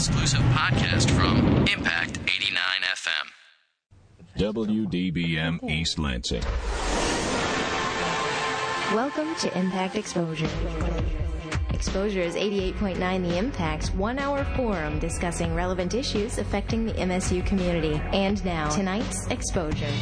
exclusive podcast from Impact 89 FM. WDBM East Lansing. Welcome to Impact Exposure. Exposure is 88.9 The Impact's one hour forum discussing relevant issues affecting the MSU community. And now, tonight's Exposure.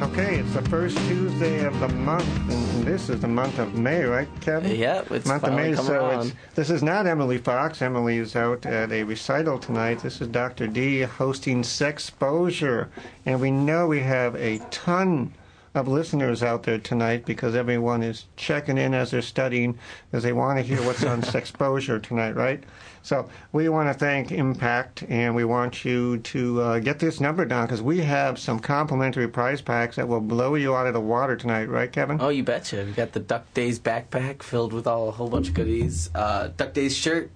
Okay, it's the first Tuesday of the month, and this is the month of May, right, Kevin? Yeah, it's month of May. So it's, this is not Emily Fox. Emily is out at a recital tonight. This is Dr. D hosting Sexposure, and we know we have a ton of listeners out there tonight because everyone is checking in as they're studying because they want to hear what's on Sexposure tonight, right? So we want to thank Impact, and we want you to uh, get this number down because we have some complimentary prize packs that will blow you out of the water tonight, right, Kevin? Oh, you betcha. We got the Duck Days backpack filled with all a whole bunch of goodies. Uh, Duck Days shirt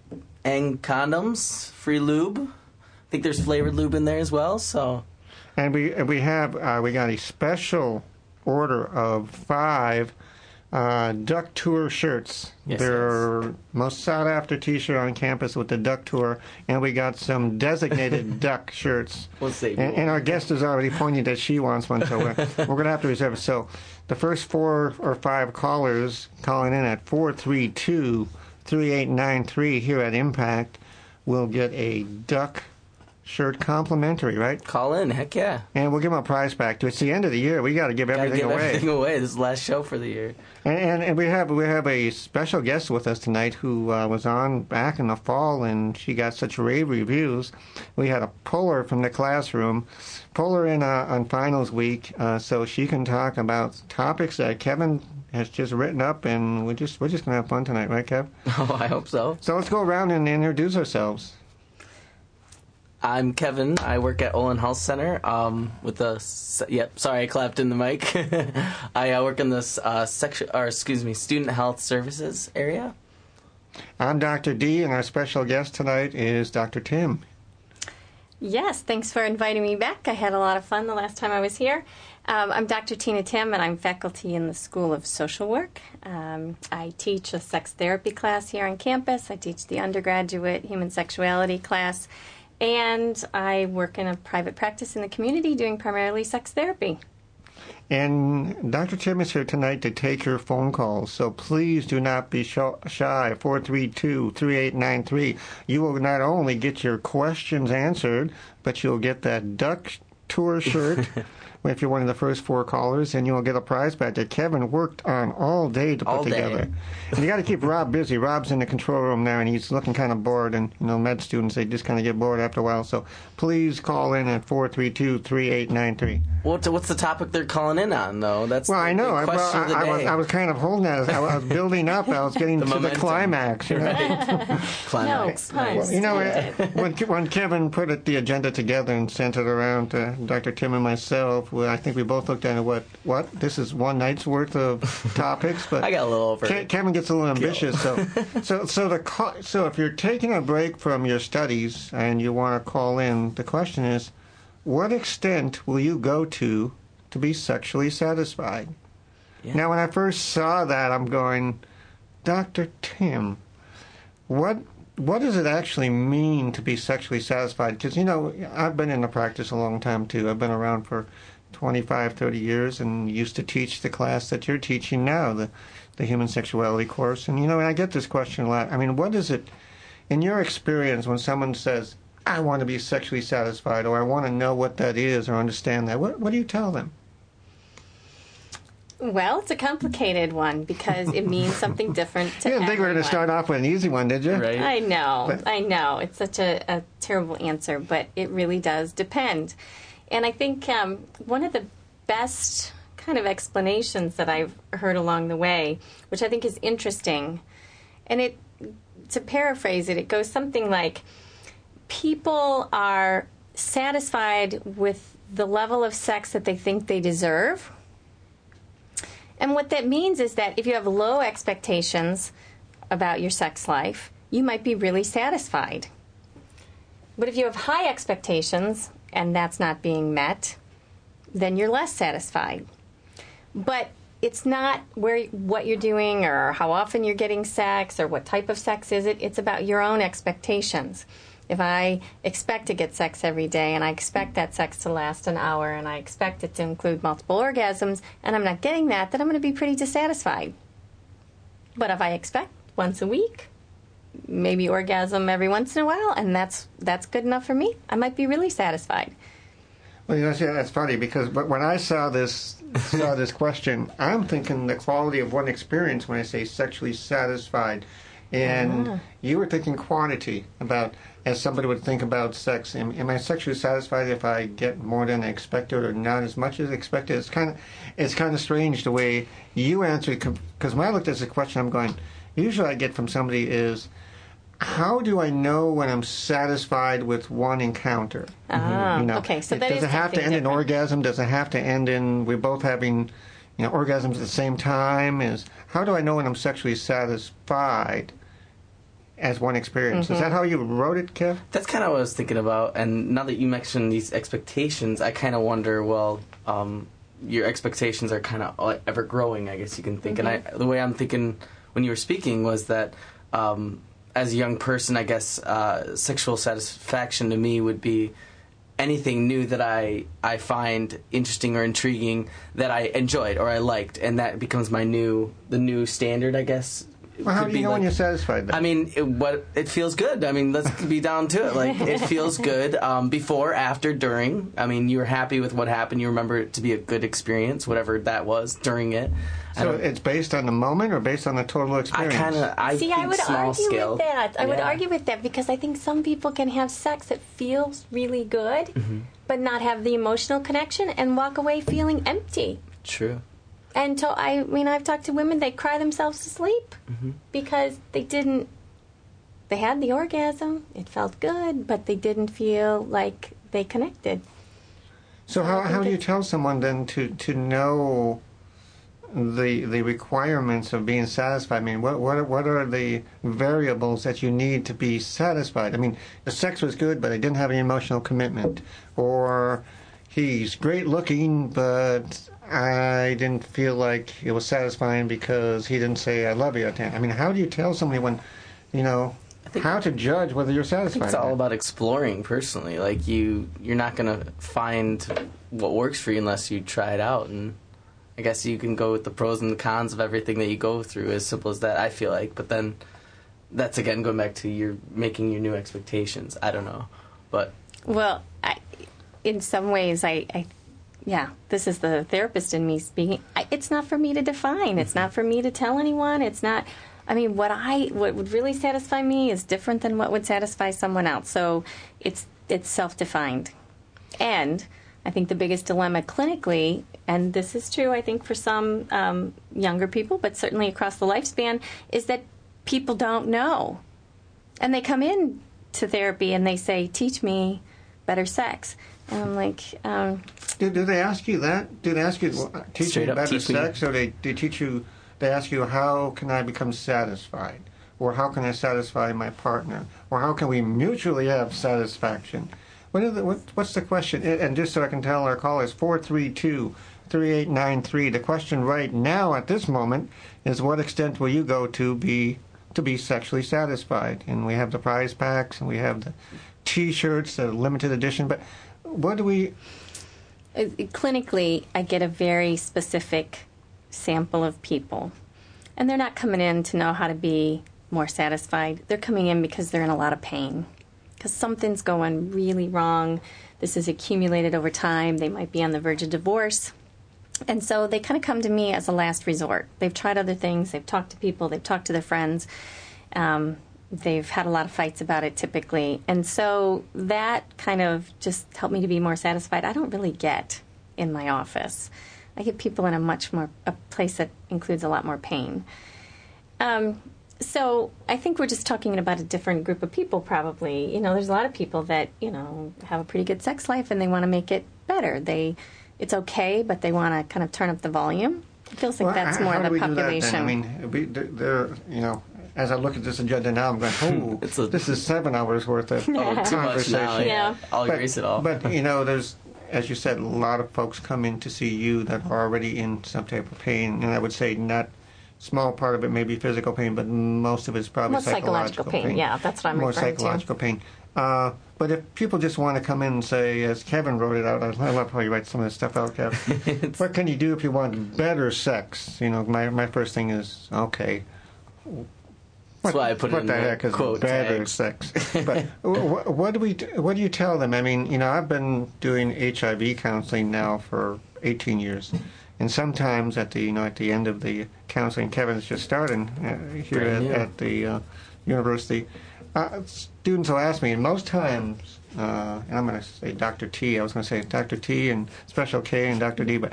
and condoms, free lube. I think there's flavored lube in there as well. So And we we have uh, we got a special order of five uh, Duck Tour shirts. Yes, They're most sought after T-shirt on campus with the Duck Tour, and we got some designated Duck shirts. We'll see. And, and our guest is already pointing that she wants one, so we're, we're going to have to reserve it. So the first four or five callers calling in at 432 3893 here at Impact will get a Duck shirt complimentary, right? call in. Heck yeah. And we'll give them a prize back. To it's the end of the year. We got to give Gotta everything give away. everything away. This is the last show for the year. And, and, and we have we have a special guest with us tonight who uh, was on back in the fall, and she got such rave reviews. We had to pull her from the classroom, pull her in uh, on finals week, uh, so she can talk about topics that Kevin has just written up, and we're just we're just gonna have fun tonight, right, Kev? Oh, I hope so. So let's go around and introduce ourselves. I'm Kevin. I work at Olin Health Center. Um, with the yep. Sorry, I clapped in the mic. I uh, work in this uh, section, or excuse me, student health services area. I'm Dr. D, and our special guest tonight is Dr. Timm. Yes, thanks for inviting me back. I had a lot of fun the last time I was here. Um, I'm Dr. Tina Timm, and I'm faculty in the School of Social Work. Um, I teach a sex therapy class here on campus. I teach the undergraduate human sexuality class, and I work in a private practice in the community doing primarily sex therapy. And Dr. Timm is here tonight to take your phone calls, so please do not be shy. 432 3893. You will not only get your questions answered, but you'll get that duck tour shirt. If you're one of the first four callers, and you will get a prize back that Kevin worked on all day to put All day. together. And you got to keep Rob busy. Rob's in the control room there, and he's looking kind of bored. And you know, med students they just kind of get bored after a while. So please call in at 432 3893. What's what's the topic they're calling in on though? That's Well, the I know. big I, well, question the I, I, was. I was kind of holding that. I was building up. I was getting The to the climax. You know, Climax. No, Nice. pun. you know when, when Kevin put it, the agenda together and sent it around to Dr. Timm and myself, well, I think we both looked at it. What? What? This is one night's worth of topics, but I got a little over. Ke- Kevin gets a little ambitious. So, so, so the ca- so if you're taking a break from your studies and you want to call in, the question is, what extent will you go to to be sexually satisfied? Yeah. Now, when I first saw that, I'm going, Doctor Timm, what what does it actually mean to be sexually satisfied? Because you know, I've been in the practice a long time too. I've been around for 25, 30 years, and used to teach the class that you're teaching now, the the human sexuality course. And you know, and I get this question a lot. I mean, what is it in your experience when someone says, "I want to be sexually satisfied," or "I want to know what that is," or understand that? What what do you tell them? Well, it's a complicated one because it means something different to You didn't think we were going to start off with an easy one, did you? Right. I know, But- I know. It's such a, a terrible answer, but it really does depend. And I think um, one of the best kind of explanations that I've heard along the way, which I think is interesting, and it, to paraphrase it, it goes something like people are satisfied with the level of sex that they think they deserve. And what that means is that if you have low expectations about your sex life, you might be really satisfied. But if you have high expectations and that's not being met, then you're less satisfied. But it's not where what you're doing or how often you're getting sex or what type of sex is it. It's about your own expectations. If I expect to get sex every day and I expect that sex to last an hour and I expect it to include multiple orgasms and I'm not getting that, then I'm going to be pretty dissatisfied. But if I expect once a week, maybe orgasm every once in a while, and that's that's good enough for me, I might be really satisfied. Well, you know, see, that's funny because but when I saw this saw this question, I'm thinking the quality of one experience when I say sexually satisfied, and Ah. you were thinking quantity about as somebody would think about sex. Am, am I sexually satisfied if I get more than I expected or not as much as expected? It's kind of it's kind of strange the way you answered because when I looked at this question, I'm going. Usually, I get from somebody is. How do I know when I'm satisfied with one encounter? Ah, You know, okay, so it- that does is it have to something end in different. orgasm? Does it have to end in we're both having, you know, orgasms at the same time? Is how do I know when I'm sexually satisfied as one experience? Mm-hmm. Is that how you wrote it, Kev? That's kind of what I was thinking about. And now that you mentioned these expectations, I kind of wonder. Well, um, your expectations are kind of ever growing. I guess you can think. And I, the way I'm thinking when you were speaking was that. Um, as a young person, I guess uh, sexual satisfaction to me would be anything new that I I find interesting or intriguing that I enjoyed or I liked, and that becomes my new the new standard, I guess. It Well, how could do you be know when you're satisfied? Then? I mean, it, what it feels good. I mean, let's be down to it. Like it feels good um, before, after, during. I mean, you were happy with what happened. You remember it to be a good experience, whatever that was during it. So it's based on the moment or based on the total experience. I experience? kind of I See, think I would small argue scale. with that. I would argue with that because I think some people can have sex that feels really good, Mm-hmm. but not have the emotional connection and walk away feeling empty. True. And so I mean, I've talked to women they cry themselves to sleep Mm-hmm. because they didn't. They had the orgasm; it felt good, but they didn't feel like they connected. So how, how do you tell someone then to, to know the the requirements of being satisfied? I mean, what what are, what are the variables that you need to be satisfied? I mean, the sex was good, but I didn't have any emotional commitment, or he's great looking, but I didn't feel like it was satisfying because he didn't say "I love you." at the end. I mean, how do you tell somebody when, you know, think- how to judge whether you're satisfied? it's all about exploring personally. Like you, you're not gonna find what works for you unless you try it out. And I guess you can go with the pros and the cons of everything that you go through. As simple as that, I feel like. But then, that's again going back to your making your new expectations. I don't know, but Well, I, in some ways, I, I, yeah, this is the therapist in me speaking. I, it's not for me to define. It's not for me to tell anyone. It's not. I mean, what I what would really satisfy me is different than what would satisfy someone else. So it's it's self defined, and I think the biggest dilemma clinically, and this is true, I think for some um, younger people, but certainly across the lifespan, is that people don't know and they come in to therapy and they say, "Teach me better sex," and I'm like, um, Do, do they ask you that? Do they ask you well, teach you up, better teach sex, or they they teach you? They ask you how can I become satisfied, or how can I satisfy my partner, or how can we mutually have satisfaction? What, the, what what's the question? And and just so I can tell our callers, four three two. 3893 the question right now at this moment is what extent will you go to be to be sexually satisfied and we have the prize packs and we have the t-shirts the limited edition but what do we uh, clinically, I get a very specific sample of people, and they're not coming in to know how to be more satisfied. They're coming in because they're in a lot of pain, because something's going really wrong. This is accumulated over time. They might be on the verge of divorce. And so they kind of come to me as a last resort. They've tried other things, they've talked to people, they've talked to their friends. Um, they've had a lot of fights about it typically. And so that kind of just helped me to be more satisfied. I don't really get in my office. I get people in a much more, a place that includes a lot more pain. Um, so I think we're just talking about a different group of people, probably. You know, there's a lot of people that you know have a pretty good sex life and they want to make it better. They, it's okay, but they want to kind of turn up the volume. It feels like Well, that's more how the population. I mean, we, there, you know, as I look at this agenda now, I'm going, oh, It's a- this is seven hours worth of oh, too much conversation. now. Yeah, Yeah. I'll But, erase it all. but you know, there's as you said, a lot of folks come in to see you that are already in some type of pain, and I would say not small part of it may be physical pain, but most of it is probably Most psychological pain, yeah, that's what I'm More referring to. psychological pain. Uh, but if people just want to come in and say, as Kevin wrote it out, I love how you write some of this stuff out, Kevin. what can you do if you want better sex? You know, my my first thing is okay. That's why I put it what in the the heck is quote better tags. sex? But what, what do we what do you tell them? I mean, you know, I've been doing HIV counseling now for 18 years, and sometimes at the you know at the end of the counseling, Kevin's just starting uh, here at, at the uh, university. Uh, students will ask me, and most times, uh, and I'm going to say Dr. T. I was going to say Dr. T. and Special K and Dr. D, but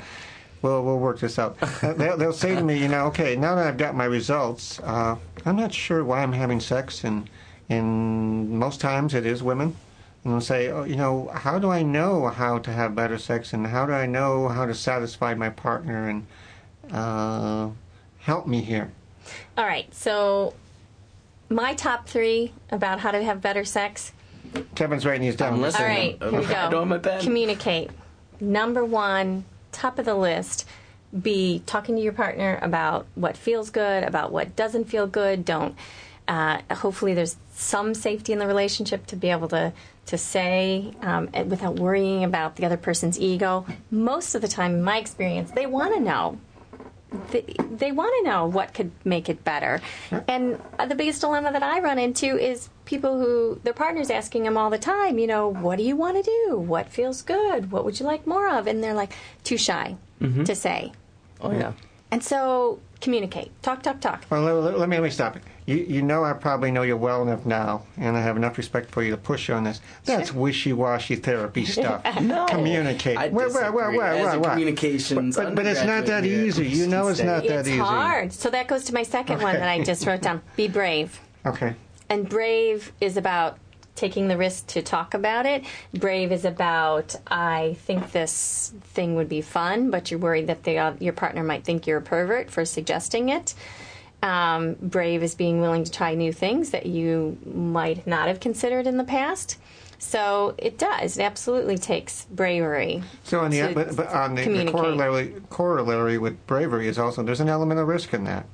we'll we'll work this out. They'll, they'll say to me, you know, okay, now that I've got my results, uh, I'm not sure why I'm having sex, and and most times it is women. And they'll say, oh, you know, how do I know how to have better sex, and how do I know how to satisfy my partner, and uh, help me here. All right, so my top three about how to have better sex. Kevin's writing these down. I'm listening. All right, here we go. have my pen. Communicate. Number one, top of the list, be talking to your partner about what feels good, about what doesn't feel good. Don't. Uh, hopefully, there's some safety in the relationship to be able to to say um, without worrying about the other person's ego. Most of the time, in my experience, they want to know they, they want to know what could make it better. And uh, the biggest dilemma that I run into is people who their partner's asking them all the time, you know, what do you want to do? What feels good? What would you like more of? And they're like too shy mm-hmm. to say. Oh yeah. And so communicate. Talk, talk, talk. Well, let, let- let me let me stop it. You you know I probably know you well enough now, and I have enough respect for you to push you on this. That's wishy-washy therapy stuff. No. Communicate. I wait, As a wait, wait. communications But, but it's not that easy. You know it's not that It's easy. hard. So that goes to my second one that I just wrote down. Be brave. Okay. And brave is about taking the risk to talk about it. Brave is about I think this thing would be fun, but you're worried that the, uh, your partner might think you're a pervert for suggesting it. Um, brave is being willing to try new things that you might not have considered in the past. So it does. It absolutely takes bravery. So on the but, but on the, the corollary corollary with bravery is also there's an element of risk in that.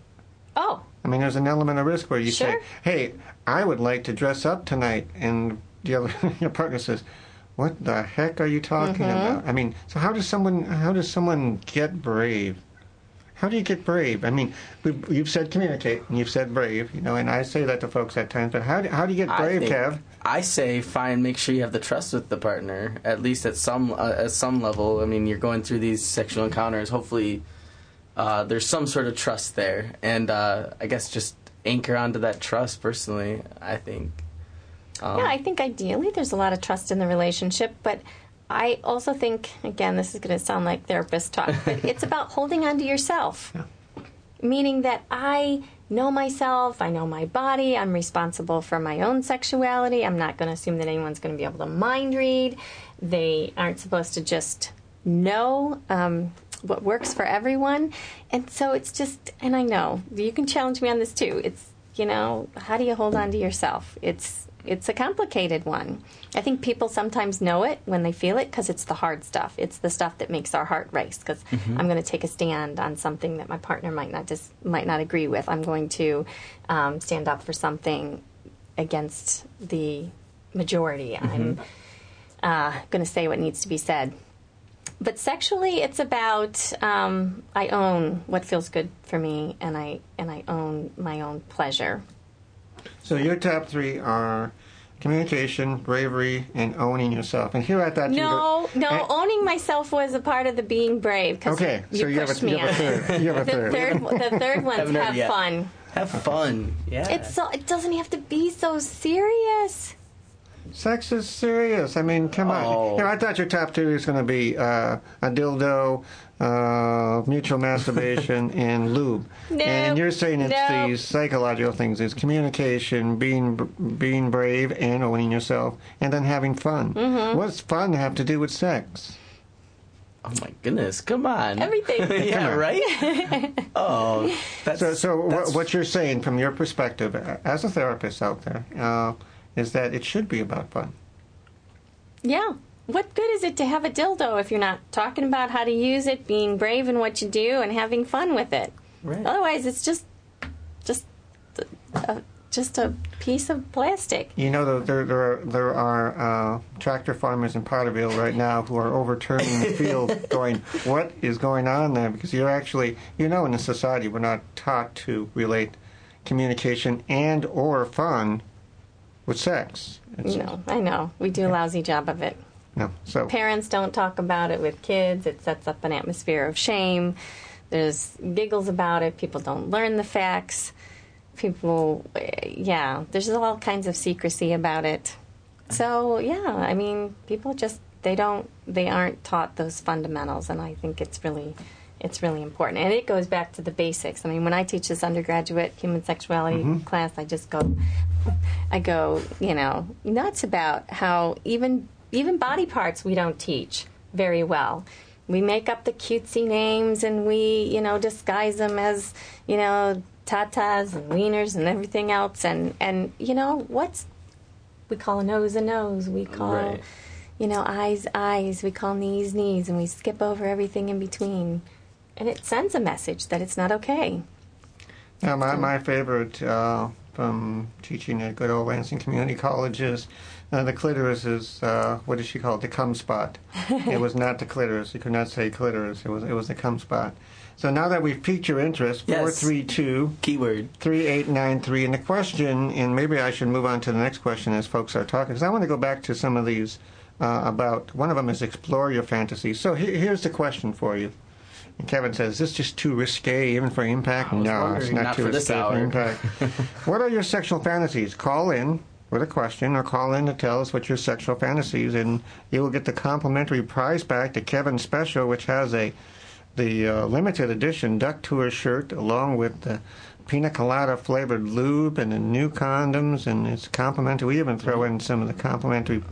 Oh, I mean, there's an element of risk where you say, "Hey, I would like to dress up tonight," and the other your partner says, "What the heck are you talking Mm-hmm. about?" I mean, so how does someone how does someone get brave? How do you get brave? I mean, you've said communicate, and you've said brave, you know, and I say that to folks at times. But how do, how do you get I brave, think- Kev? I say fine. Make sure you have the trust with the partner, at least at some uh, at some level. I mean, you're going through these sexual encounters. Hopefully, uh, there's some sort of trust there, and uh, I guess just anchor onto that trust. Personally, I think. Um, Yeah, I think ideally there's a lot of trust in the relationship, but I also think, again, this is going to sound like therapist talk, but it's about holding on to yourself. Meaning that I know myself, I know my body, I'm responsible for my own sexuality. I'm not going to assume that anyone's going to be able to mind read. They aren't supposed to just know um, what works for everyone. And so it's just, and I know you can challenge me on this too. It's, you know, how do you hold on to yourself? It's, it's a complicated one. I think people sometimes know it when they feel it because it's the hard stuff. It's the stuff that makes our heart race because I'm going to take a stand on something that my partner might not just might not agree with. I'm going to um, stand up for something against the majority. I'm uh, going to say what needs to be said. But sexually, it's about um, I own what feels good for me, and I and I own my own pleasure. So your top three are communication, bravery, and owning yourself. And here I thought you No, were, no, Eh, owning myself was a part of the being brave. 'cause Okay, you, so you have, pushed a, me you have a on third. You have a The third. third, the third one's Haven't have yet. fun. have fun. Yeah. It's so it doesn't have to be so serious. Sex is serious. I mean, come on. Oh. You know, I thought your top two was going to be uh, a dildo, uh, mutual masturbation, and lube. No, and you're saying it's no. these psychological things: it's communication, being being brave, and owning yourself, and then having fun. Mm-hmm. What's fun have to do with sex? oh my goodness! Come on. Everything. yeah. on. Right. oh, that's So, so what, that's- what you're saying from your perspective as a therapist out there uh, is that it should be about fun. Yeah, what good is it to have a dildo if you're not talking about how to use it, being brave in what you do, and having fun with it? Right. Otherwise, it's just, just, a, just a piece of plastic. You know, there there are, there are uh, tractor farmers in Potterville right now who are overturning the field, going, "What is going on there?" Because you're actually, you know, in a society we're not taught to relate communication and or fun with sex. It's- No, I know we do a lousy job of it. no. So Parents don't talk about it with kids. It sets up an atmosphere of shame. There's giggles about it. People don't learn the facts. People, eh, yeah, there's all kinds of secrecy about it. So yeah, I mean, people just they don't they aren't taught those fundamentals, and I think it's really it's really important. And it goes back to the basics. I mean, when I teach this undergraduate human sexuality mm-hmm. class, I just go, I go, you know, nuts about how even even body parts we don't teach very well. We make up the cutesy names and we, you know, disguise them as, you know, tatas and wieners and everything else. And and you know what's we call a nose a nose. We call Right. you know eyes eyes. We call knees knees, and we skip over everything in between. And it sends a message that it's not okay. Now, my, my favorite uh, from teaching at good old Lansing Community College is uh, the clitoris is, uh, what did she call it, the cum spot. it was not the clitoris. You could not say clitoris. It was, it was the cum spot. So now that we've piqued your interest, Yes. 432 Keyword. 3893. And the question, and maybe I should move on to the next question as folks are talking, because I want to go back to some of these uh, about, one of them is explore your fantasies. So he- here's the question for you. And Kevin says, is this just too risque even for impact? No, it's not, not too risque for impact. what are your sexual fantasies? Call in with a question or call in to tell us what your sexual fantasies and you will get the complimentary prize back to Kevin's special which has a the uh, limited edition duck tour shirt along with the pina colada flavored lube and the new condoms and it's complimentary we even throw in some of the complimentary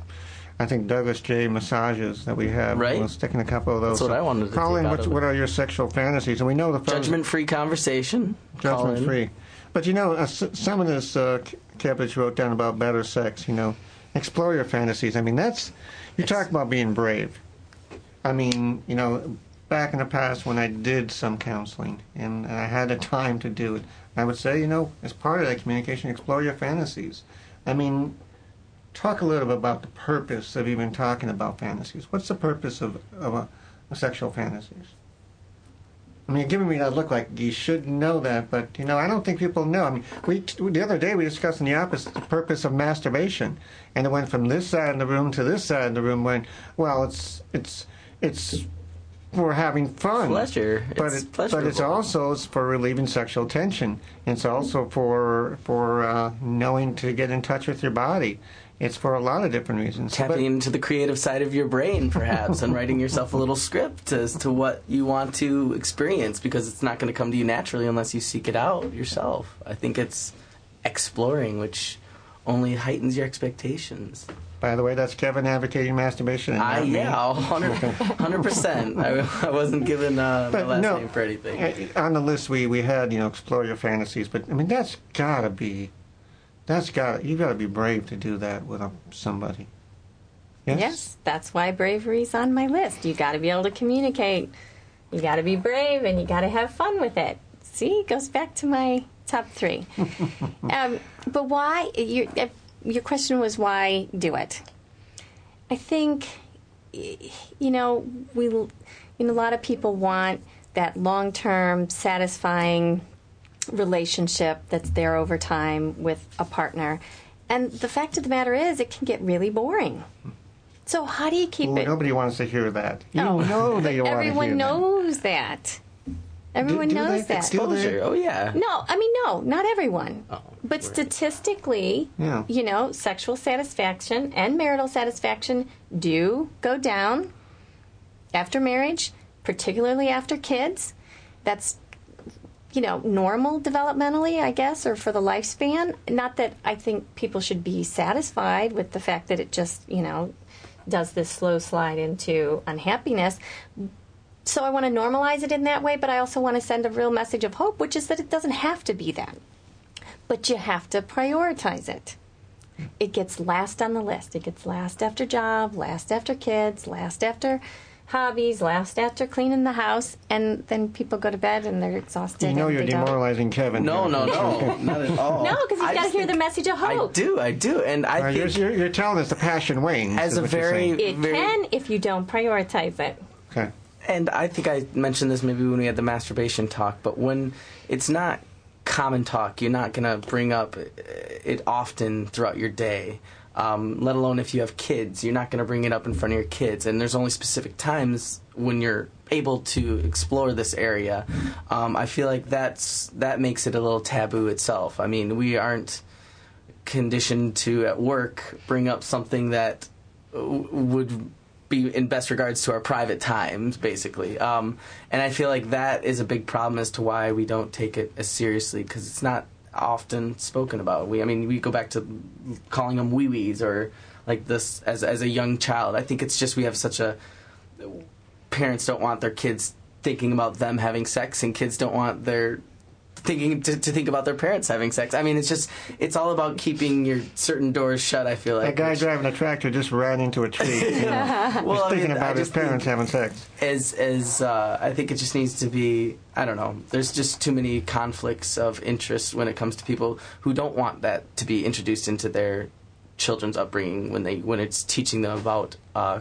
I think Douglas J massages that we have. Right. We'll stick in a couple of those. That's what I wanted to Call in. What, what are your sexual fantasies? And we know the Judgment free conversation. Judgment free. But you know, uh, some of this uh, you wrote down about better sex. You know, explore your fantasies. I mean, that's you talk about being brave. I mean, you know, back in the past when I did some counseling and, and I had the time to do it, I would say, you know, as part of that communication, explore your fantasies. I mean, talk a little bit about the purpose of even talking about fantasies. What's the purpose of, of a, sexual fantasies? I mean, giving me that look like you should know that, but you know, I don't think people know. I mean, we the other day we discussed in the opposite the purpose of masturbation, and it went from this side of the room to this side of the room. When well, it's it's it's for having fun, Pleasure. but It's it, but it's also it's for relieving sexual tension. It's also for for uh, knowing to get in touch with your body. It's for a lot of different reasons. Tapping But- into the creative side of your brain, perhaps, and writing yourself a little script as to what you want to experience because it's not going to come to you naturally unless you seek it out yourself. I think it's exploring, which only heightens your expectations. by the way, that's Kevin advocating masturbation. And I, yeah, 100 percent. I, I wasn't given uh, my last no, name for anything. uh, On the list we, we had, you know, explore your fantasies, but I mean that's gotta be, that's got you gotta be brave to do that with a, somebody. Yes. Yes, that's why bravery's on my list. You got to be able to communicate. You got to be brave, and you got to have fun with it. See, it goes back to my top three. um, but why? Your uh, your question was why do it? I think, you know, we, you know, a lot of people want that long term, satisfying relationship that's there over time with a partner. And the fact of the matter is, it can get really boring. So how do you keep Ooh, it? nobody wants to hear that. You No. know they want to hear Everyone that. knows that. Everyone do knows that. Exposure. Oh yeah. No, I mean no, not everyone. Oh, but right. statistically, Yeah. you know, sexual satisfaction and marital satisfaction do go down after marriage, particularly after kids. That's you know, normal developmentally, I guess, or for the lifespan. Not that I think people should be satisfied with the fact that it just, you know, does this slow slide into unhappiness. So I want to normalize it in that way, but I also want to send a real message of hope, which is that it doesn't have to be that. But you have to prioritize it. it gets last on the list. It gets last after job, last after kids, last after hobbies, last after cleaning the house, and then people go to bed and they're exhausted. You know you're they don't- demoralizing Kevin. No, no, no, not at all. No, because I you've got to hear the message of hope. I do, I do, and I Uh, you're, you're, you're telling us the passion wanes. As a very- It Very- can if you don't prioritize it. Okay. and I think I mentioned this maybe when we had the masturbation talk, but when it's not common talk, you're not going to bring up it often throughout your day. Um, let alone if you have kids, you're not going to bring it up in front of your kids. And there's only specific times when you're able to explore this area. Um, I feel like that's that makes it a little taboo itself. I mean, we aren't conditioned to at work bring up something that w- would be in best regards to our private times, basically. Um, and I feel like that is a big problem as to why we don't take it as seriously because it's not often spoken about. We, I mean, we go back to calling them wee wees or like this as as a young child. I think it's just we have such a parents don't want their kids thinking about them having sex, and kids don't want their thinking to, to think about their parents having sex. I mean, it's just it's all about keeping your certain doors shut. I feel like That guy which- driving a tractor just ran into a tree. You know, well, I thinking mean, I about his just parents having sex. as as uh, I think it just needs to be. I don't know. There's just too many conflicts of interest when it comes to people who don't want that to be introduced into their children's upbringing when they when it's teaching them about uh,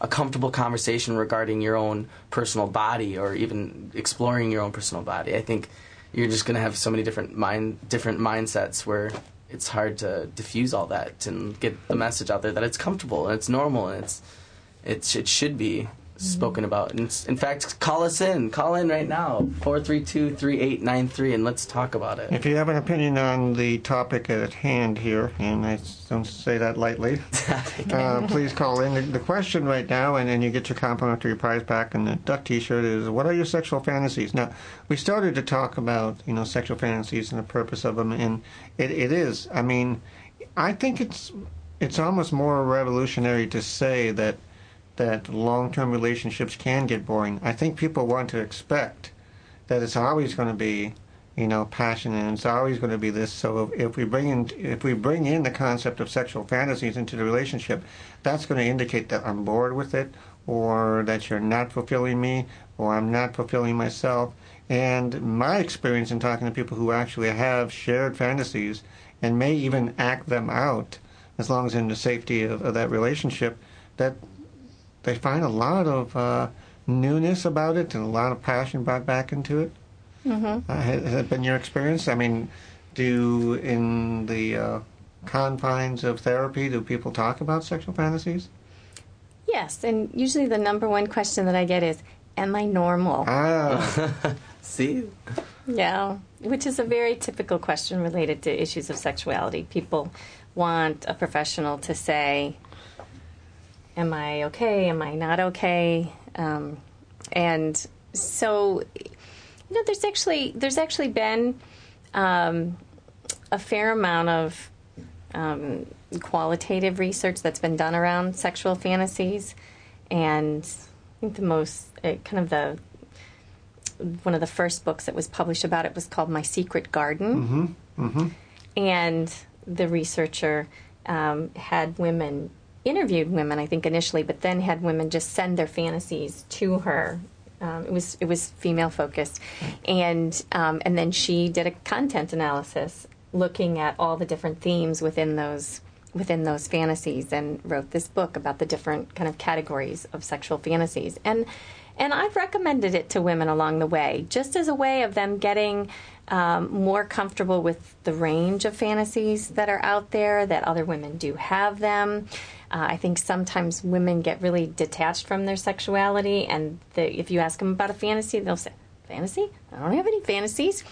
a comfortable conversation regarding your own personal body or even exploring your own personal body. I think you're just going to have so many different mind different mindsets where it's hard to diffuse all that and get the message out there that it's comfortable and it's normal and it's it should be spoken about. And in fact, call us in. Call in right now. 432-3893 and let's talk about it. If you have an opinion on the topic at hand here, and I don't say that lightly, uh, please call in. The, the question right now, and then you get your complimentary prize back and the duck T-shirt is: What are your sexual fantasies? Now, we started to talk about you know sexual fantasies and the purpose of them, and it, it is. I mean, I think it's it's almost more revolutionary to say that that long-term relationships can get boring. I think people want to expect that it's always going to be, you know, passionate and it's always going to be this. So if, we bring in if we bring in the concept of sexual fantasies into the relationship, that's going to indicate that I'm bored with it, or that you're not fulfilling me, or I'm not fulfilling myself. And my experience in talking to people who actually have shared fantasies and may even act them out, as long as in the safety of, of that relationship, that they find a lot of uh, newness about it and a lot of passion brought back into it. Mm-hmm. Uh, has, has it been your experience? I mean, do in the uh, confines of therapy, do people talk about sexual fantasies? Yes, and usually the number one question that I get is, "Am I normal?" Ah, See? Yeah, which is a very typical question related to issues of sexuality. People want a professional to say, Am I okay? Am I not okay? Um, and so, you know, there's actually there's actually been um, a fair amount of um, qualitative research that's been done around sexual fantasies, and I think the most uh, kind of the one of the first books that was published about it was called My Secret Garden. And the researcher um, had women, interviewed women, I think initially, but then had women just send their fantasies to her. Um, it was it was female focused, and um, and then she did a content analysis looking at all the different themes within those within those fantasies and wrote this book about the different kind of categories of sexual fantasies and and I've recommended it to women along the way, just as a way of them getting um, more comfortable with the range of fantasies that are out there, that other women do have them. Uh, I think sometimes women get really detached from their sexuality, and the, if you ask them about a fantasy, they'll say, Fantasy? I don't have any fantasies.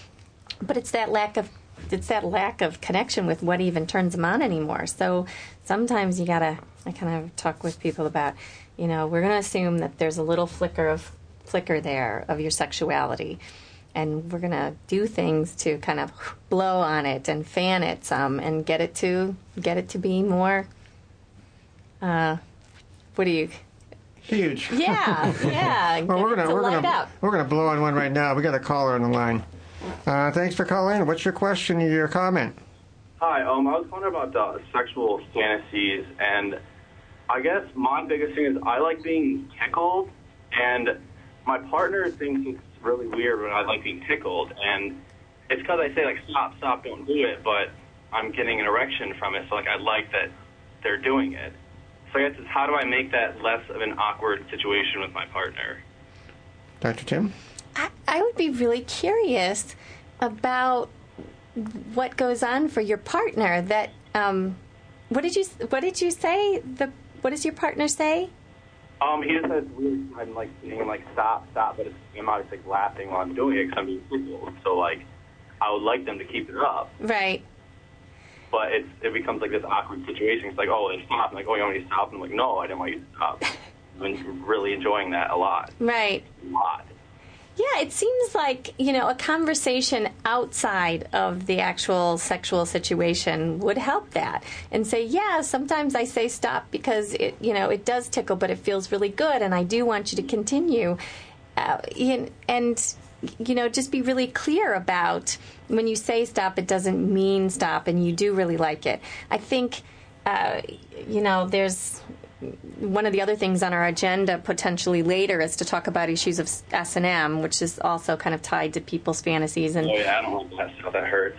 But it's that lack of it's that lack of connection with what even turns them on anymore. So sometimes you gotta I kind of talk with people about, you know, we're gonna assume that there's a little flicker of flicker there of your sexuality. And we're gonna do things to kind of blow on it and fan it some and get it to get it to be more uh what do you huge. Yeah, yeah. Well, we're gonna we're gonna up. we're gonna blow on one right now. We got a caller on the line. Uh, thanks for calling. What's your question or your comment? Hi, um, I was wondering about the sexual fantasies, and I guess my biggest thing is I like being tickled, and my partner thinks it's really weird when I like being tickled, and it's because I say like stop, stop, don't do it, but I'm getting an erection from it, so like I like that they're doing it. So I guess it's how do I make that less of an awkward situation with my partner? Dr. Timm? I, I would be really curious about what goes on for your partner. That um, what did you what did you say? The what does your partner say? Um, he just says weird. I'm like saying like stop, stop, but it's, I'm always like laughing while I'm doing it because I'm being. So like, I would like them to keep it up, Right. but it's it becomes like this awkward situation. It's like, oh, then stop. I'm like, oh, you want me to stop? I'm like, no, I didn't want you to stop. I've been really enjoying that a lot, Right. a lot. Yeah, it seems like, you know, a conversation outside of the actual sexual situation would help that. And say, yeah, sometimes I say stop because it, you know, it does tickle, but it feels really good and I do want you to continue. Uh, and, and, you know, just be really clear about when you say stop, it doesn't mean stop and you do really like it. I think, uh, you know, there's one of the other things on our agenda potentially later is to talk about issues of S and M, which is also kind of tied to people's fantasies and Oh yeah, I don't like that stuff. That hurts.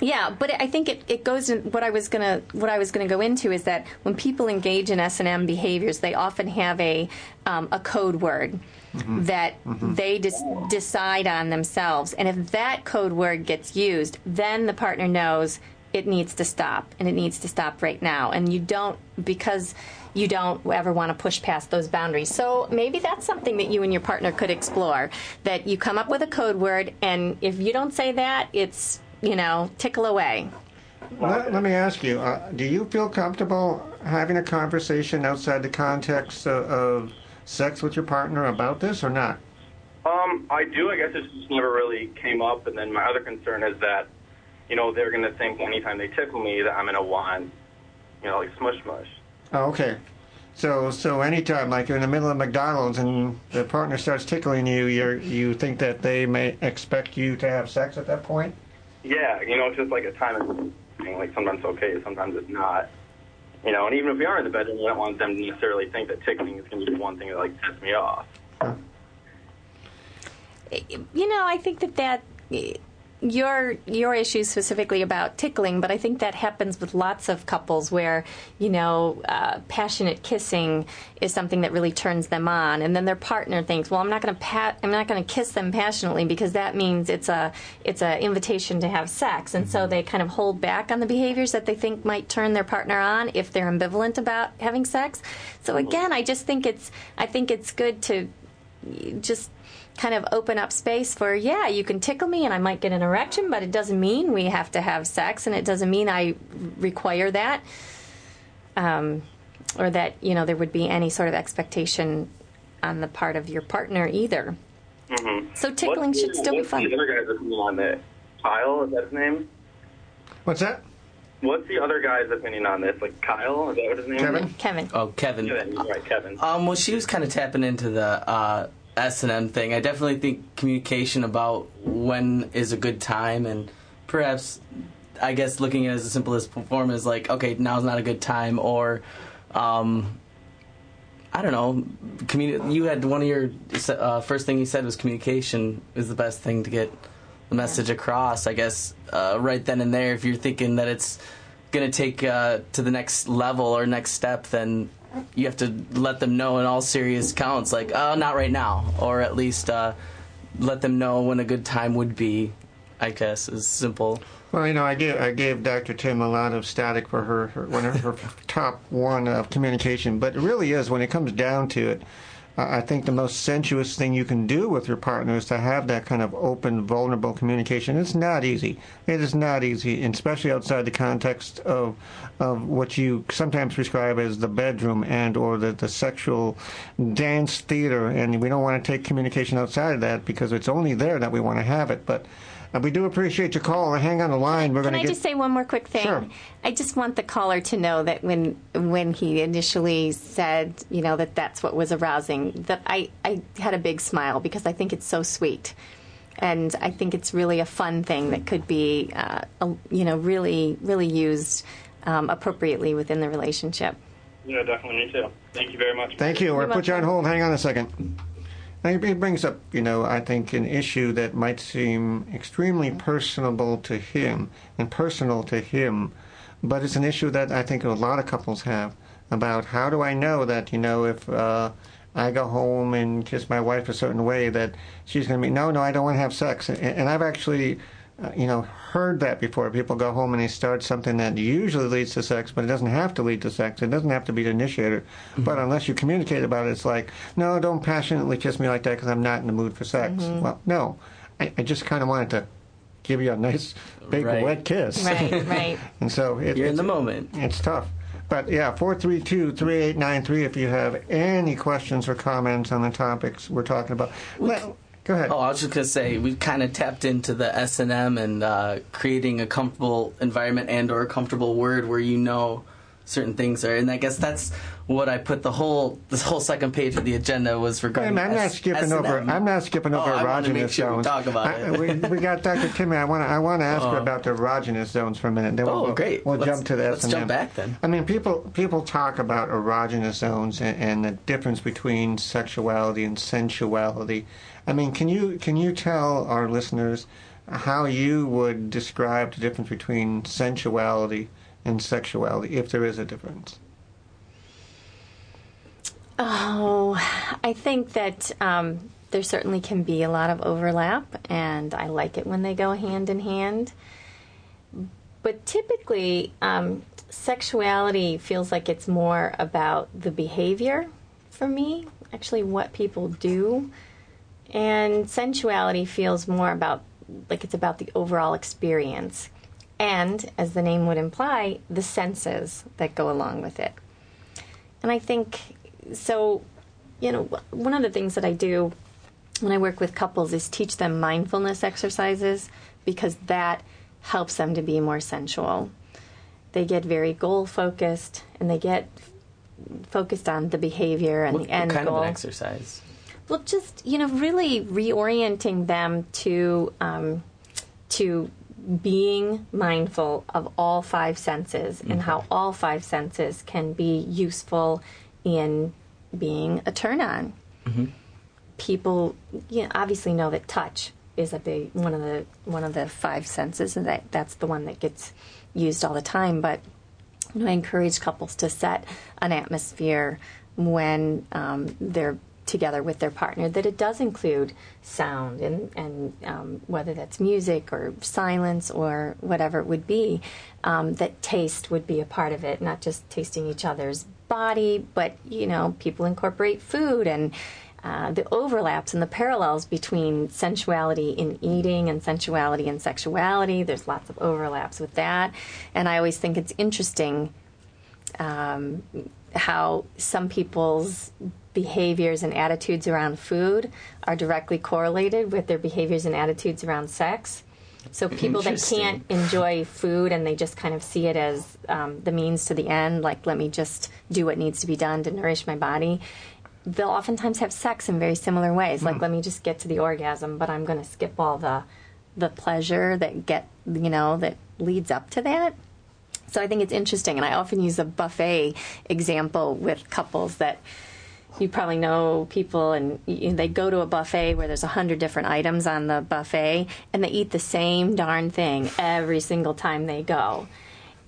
yeah, but I think it, it goes in what I was gonna what I was gonna go into is that when people engage in S and M behaviors, they often have a um, a code word that they dis- decide on themselves, and if that code word gets used, then the partner knows it needs to stop, and it needs to stop right now, and you don't because you don't ever want to push past those boundaries. So maybe that's something that you and your partner could explore. That you come up with a code word, and if you don't say that, it's you know, tickle away. Let, let me ask you, uh, do you feel comfortable having a conversation outside the context of, of sex with your partner about this or not? Um, I do. I guess it just never really came up. And then my other concern is that, you know, they're going to think anytime they tickle me that I'm going to want, you know, like smush smush. Oh, okay. So, so anytime, like you're in the middle of McDonald's and the partner starts tickling you, you you think that they may expect you to have sex at that point? Yeah, you know, it's just like a time thing. Like sometimes it's okay, sometimes it's not. You know, and even if we are in the bedroom, I don't want them to necessarily think that tickling is going to be the one thing that like sets me off. You know, I think that that your your issue is specifically about tickling, but I think that happens with lots of couples where you know uh, passionate kissing is something that really turns them on, and then their partner thinks, "Well, I'm not going to pat, I'm not going to kiss them passionately because that means it's a it's an invitation to have sex," and so they kind of hold back on the behaviors that they think might turn their partner on if they're ambivalent about having sex. So again, I just think it's I think it's good to just kind of open up space for yeah you can tickle me and i might get an erection but it doesn't mean we have to have sex and it doesn't mean i require that um, or that you know there would be any sort of expectation on the part of your partner either Mm-hmm. so tickling What's the- should still be fun. what's fun The other guy's opinion on it. Kyle, is that his name? What's that? What's the other guy's opinion on this? Like Kyle, is that what his name Kevin? is? kevin Oh, Kevin. Kevin, you're right, Kevin. Um, well, she was kind of tapping into the uh, S and M thing. I definitely think communication about when is a good time, and perhaps, I guess, looking at it as simple as form is like, okay, now's not a good time, or, um, I don't know. Communi- you had one of your uh, first thing you said was communication is the best thing to get the message across. I guess uh, right then and there, if you're thinking that it's going to take uh, to the next level or next step, then you have to let them know in all serious counts, like, oh, not right now, or at least uh, let them know when a good time would be. I guess is simple. Well, you know, I gave I gave Dr. Timm a lot of static for her, her of her top one of communication, but it really is when it comes down to it. I think the most sensuous thing you can do with your partner is to have that kind of open, vulnerable communication. It's not easy. It is not easy, especially outside the context of of what you sometimes prescribe as the bedroom and or the, the sexual dance theater. And we don't want to take communication outside of that because it's only there that we want to have it. But uh, we do appreciate your call. Hang on the line. We're Can going I to get. just say one more quick thing? Sure. I just want the caller to know that when when he initially said, you know, that that's what was arousing, that I, I had a big smile because I think it's so sweet. and I think it's really a fun thing that could be, uh, a, you know, really, really used um, appropriately within the relationship. Yeah, definitely. Me too. Thank you very much. Thank you. We'll You're put you on hold. Hang on a second. It brings up, you know, I think an issue that might seem extremely personable to him and personal to him, but it's an issue that I think a lot of couples have about how do I know that, you know, if uh, I go home and kiss my wife a certain way, that she's going to be, no, no, I don't want to have sex. And, and I've actually, uh, you know, heard that before. People go home and they start something that usually leads to sex, but it doesn't have to lead to sex. It doesn't have to be the initiator. But unless you communicate about it, it's like, no, don't passionately kiss me like that because I'm not in the mood for sex. Well, no, I, I just kind of wanted to give you a nice big Right. wet kiss. Right, right. and so it, You're in the moment. it's tough. But yeah, 432 3893 if you have any questions or comments on the topics we're talking about. Well, go ahead. Oh, I was just gonna say we kind of tapped into the S and M and uh, creating a comfortable environment and or a comfortable word where you know certain things are, and I guess that's what I put the whole this whole second page of the agenda was regarding. I'm, I'm not S- skipping S&M. over. I'm not skipping over Oh, I wanted to make erogenous sure we zones. talk about I- it. we, we got Dr. Timmy. I want to. I want to ask her Oh. about the erogenous zones for a minute. Then Oh, we'll, great. We'll Let's- jump to the let's S&M. jump back then. I mean, people people talk about erogenous zones and, and the difference between sexuality and sensuality. I mean, can you can you tell our listeners how you would describe the difference between sensuality and sexuality, if there is a difference? Oh, I think that um, there certainly can be a lot of overlap, and I like it when they go hand in hand. But typically, um, sexuality feels like it's more about the behavior for me, actually, what people do. And sensuality feels more about, like it's about the overall experience. And, as the name would imply, the senses that go along with it. And I think so, you know, one of the things that I do when I work with couples is teach them mindfulness exercises because that helps them to be more sensual. They get very goal focused and they get focused on the behavior and What, the end what kind goal. of an exercise? Well, just you know, really reorienting them to um, to being mindful of all five senses and how all five senses can be useful in being a turn on. People, you know, obviously know that touch is a big one of the one of the five senses, and that that's the one that gets used all the time. But you know, I encourage couples to set an atmosphere when um, they're together with their partner that it does include sound and, and um, whether that's music or silence or whatever it would be, um, that taste would be a part of it, not just tasting each other's body, but you know, people incorporate food and uh, the overlaps and the parallels between sensuality in eating and sensuality in sexuality. There's lots of overlaps with that. And I always think it's interesting um, how some people's behaviors and attitudes around food are directly correlated with their behaviors and attitudes around sex. So people that can't enjoy food and they just kind of see it as um, the means to the end, like let me just do what needs to be done to nourish my body. They'll oftentimes have sex in very similar ways, like let me just get to the orgasm, but I'm going to skip all the the pleasure that get you know that leads up to that. So I think it's interesting, and I often use a buffet example with couples that you probably know people, and you, they go to a buffet where there's a hundred different items on the buffet, and they eat the same darn thing every single time they go.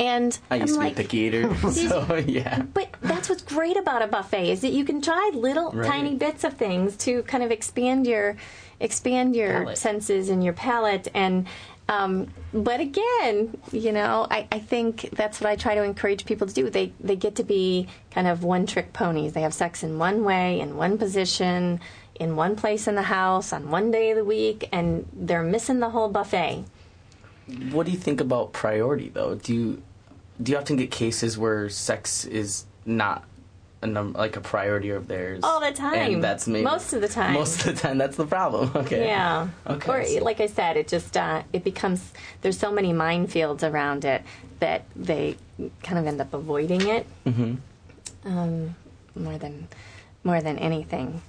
And I used I'm to like, be a picky eater, so yeah. but that's what's great about a buffet is that you can try little Right. tiny bits of things to kind of expand your expand your Palate. senses and your palate and um, but again, you know, I, I think that's what I try to encourage people to do. They they get to be kind of one trick ponies. They have sex in one way, in one position, in one place in the house, on one day of the week, and they're missing the whole buffet. What do you think about priority though? Do you do you often get cases where sex is not a num- like a priority of theirs All the time. And that's maybe Most of the time. Most of the time, that's the problem. Okay. Yeah. Okay. Or like I said, it just uh, it becomes there's so many minefields around it that they kind of end up avoiding it Mm-hmm. um, more than more than anything.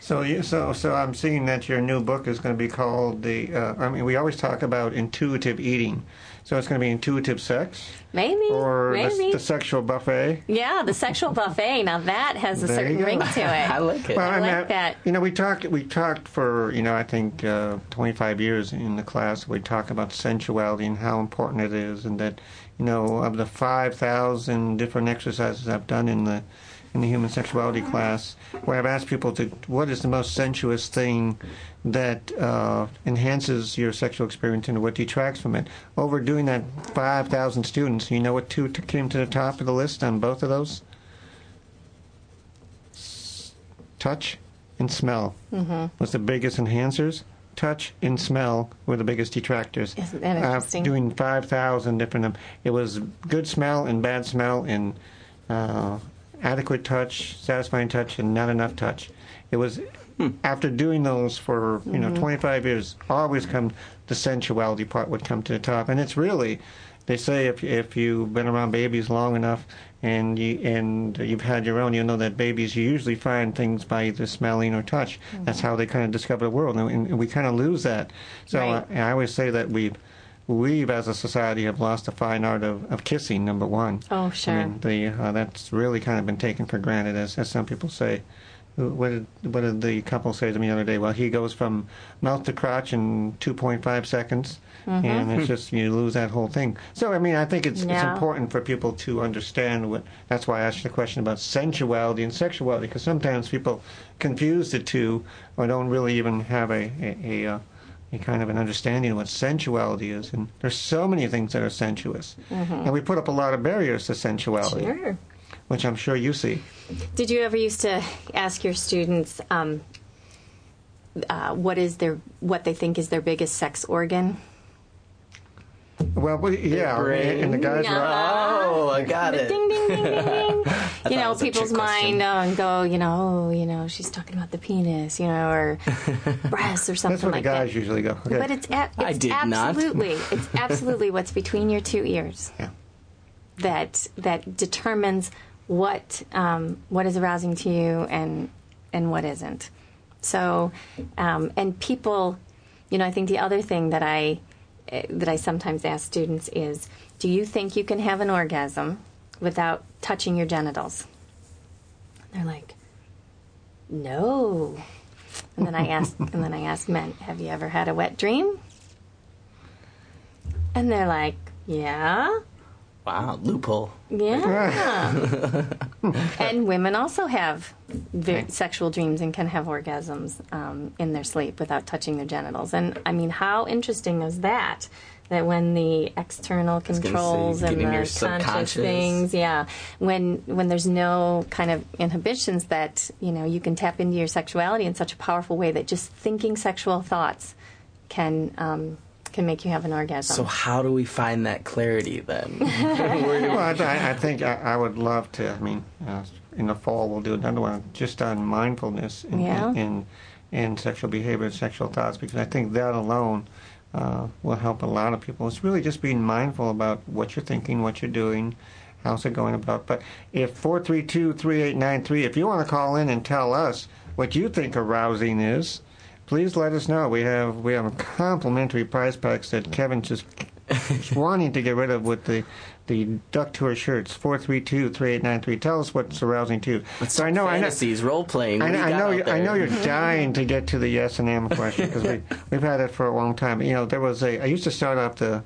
So, you, so, so I'm seeing that your new book is going to be called the. Uh, I mean, we always talk about intuitive eating, so it's going to be intuitive sex Maybe. or maybe. the, the sexual buffet. yeah, the sexual buffet. Now that has a There certain ring to it. I like it. Well, I mean, like that. You know, we talked. We talked for you know, I think uh, 25 years in the class. We talk about sensuality and how important it is, and that you know, of the 5,000 different exercises I've done in the in the human sexuality class, where I've asked people to, what is the most sensuous thing that uh, enhances your sexual experience and what detracts from it? Over doing that 5,000 students, you know what two t- came to the top of the list on both of those? touch and smell Mm-hmm. was the biggest enhancers. Touch and smell were the biggest detractors. Isn't that Uh, interesting? doing 5,000 different. It was good smell and bad smell and uh, adequate touch, satisfying touch, and not enough touch. It was after doing those for you know 25 years, always come the sensuality part would come to the top, and it's really. They say if if you've been around babies long enough and you and you've had your own, you know that babies you usually find things by either smelling or touch. That's how they kind of discover the world, and, and we kind of lose that. So Right. uh, I always say that we've we've as a society have lost the fine art of, of kissing. Number one. Oh, sure. I mean, the uh, that's really kind of been taken for granted, as as some people say. What did what did the couple say to me the other day? Well, he goes from mouth to crotch in 2.5 seconds, Mm-hmm. and it's just you lose that whole thing. So I mean, I think it's it's important for people to understand what. That's why I asked the question about sensuality and sexuality, because sometimes people confuse the two, or don't really even have a a, a, uh, a kind of an understanding of what sensuality is. And there's so many things that are sensuous, and we put up a lot of barriers to sensuality, Mm-hmm. Sure. Which I'm sure you see. Did you ever used to ask your students um, uh, what is their what they think is their biggest sex organ? Well, we, yeah, brain. and the guys were. Oh, I got it. Ding ding ding ding ding. You know, people's mind uh, and go, you know, oh, you know, she's talking about the penis, you know, or breasts or something That's where the like guys that. usually go. Okay. But it's, a- I it's did not. absolutely, it's absolutely what's between your two ears Yeah. that that determines what um, what is arousing to you and and what isn't. So, um, and people, you know, I think the other thing that I that I sometimes ask students is, do you think you can have an orgasm without touching your genitals? They're like, no. And then I ask, and then I ask men, have you ever had a wet dream? And they're like, yeah. Wow, loophole. Yeah. and women also have ve- sexual dreams and can have orgasms um, in their sleep without touching their genitals. And I mean, how interesting is that? That when the external gonna say, controls and the conscious subconscious. things, yeah, when when there's no kind of inhibitions, that you know you can tap into your sexuality in such a powerful way that just thinking sexual thoughts can um, can make you have an orgasm. So how do we find that clarity then? Well, I, I- I think I, I would love to. I mean, uh, in the fall we'll do another one just on mindfulness and, Yeah. and, and and sexual behavior and sexual thoughts because I think that alone uh, will help a lot of people. It's really just being mindful about what you're thinking, what you're doing, how's it going about. But if four three two three eight nine three, if you want to call in and tell us what you think arousing is. Please let us know. We have we have complimentary prize packs that Kevin's just wanting to get rid of with the the Duck Tour shirts. Four three two three eight nine three. Tell us what's arousing to you. So I know I know. fantasies, role playing. I, I know. you- I know you're dying to get to the S and M question because we we've had it for a long time. You know, there was a. I used to start off the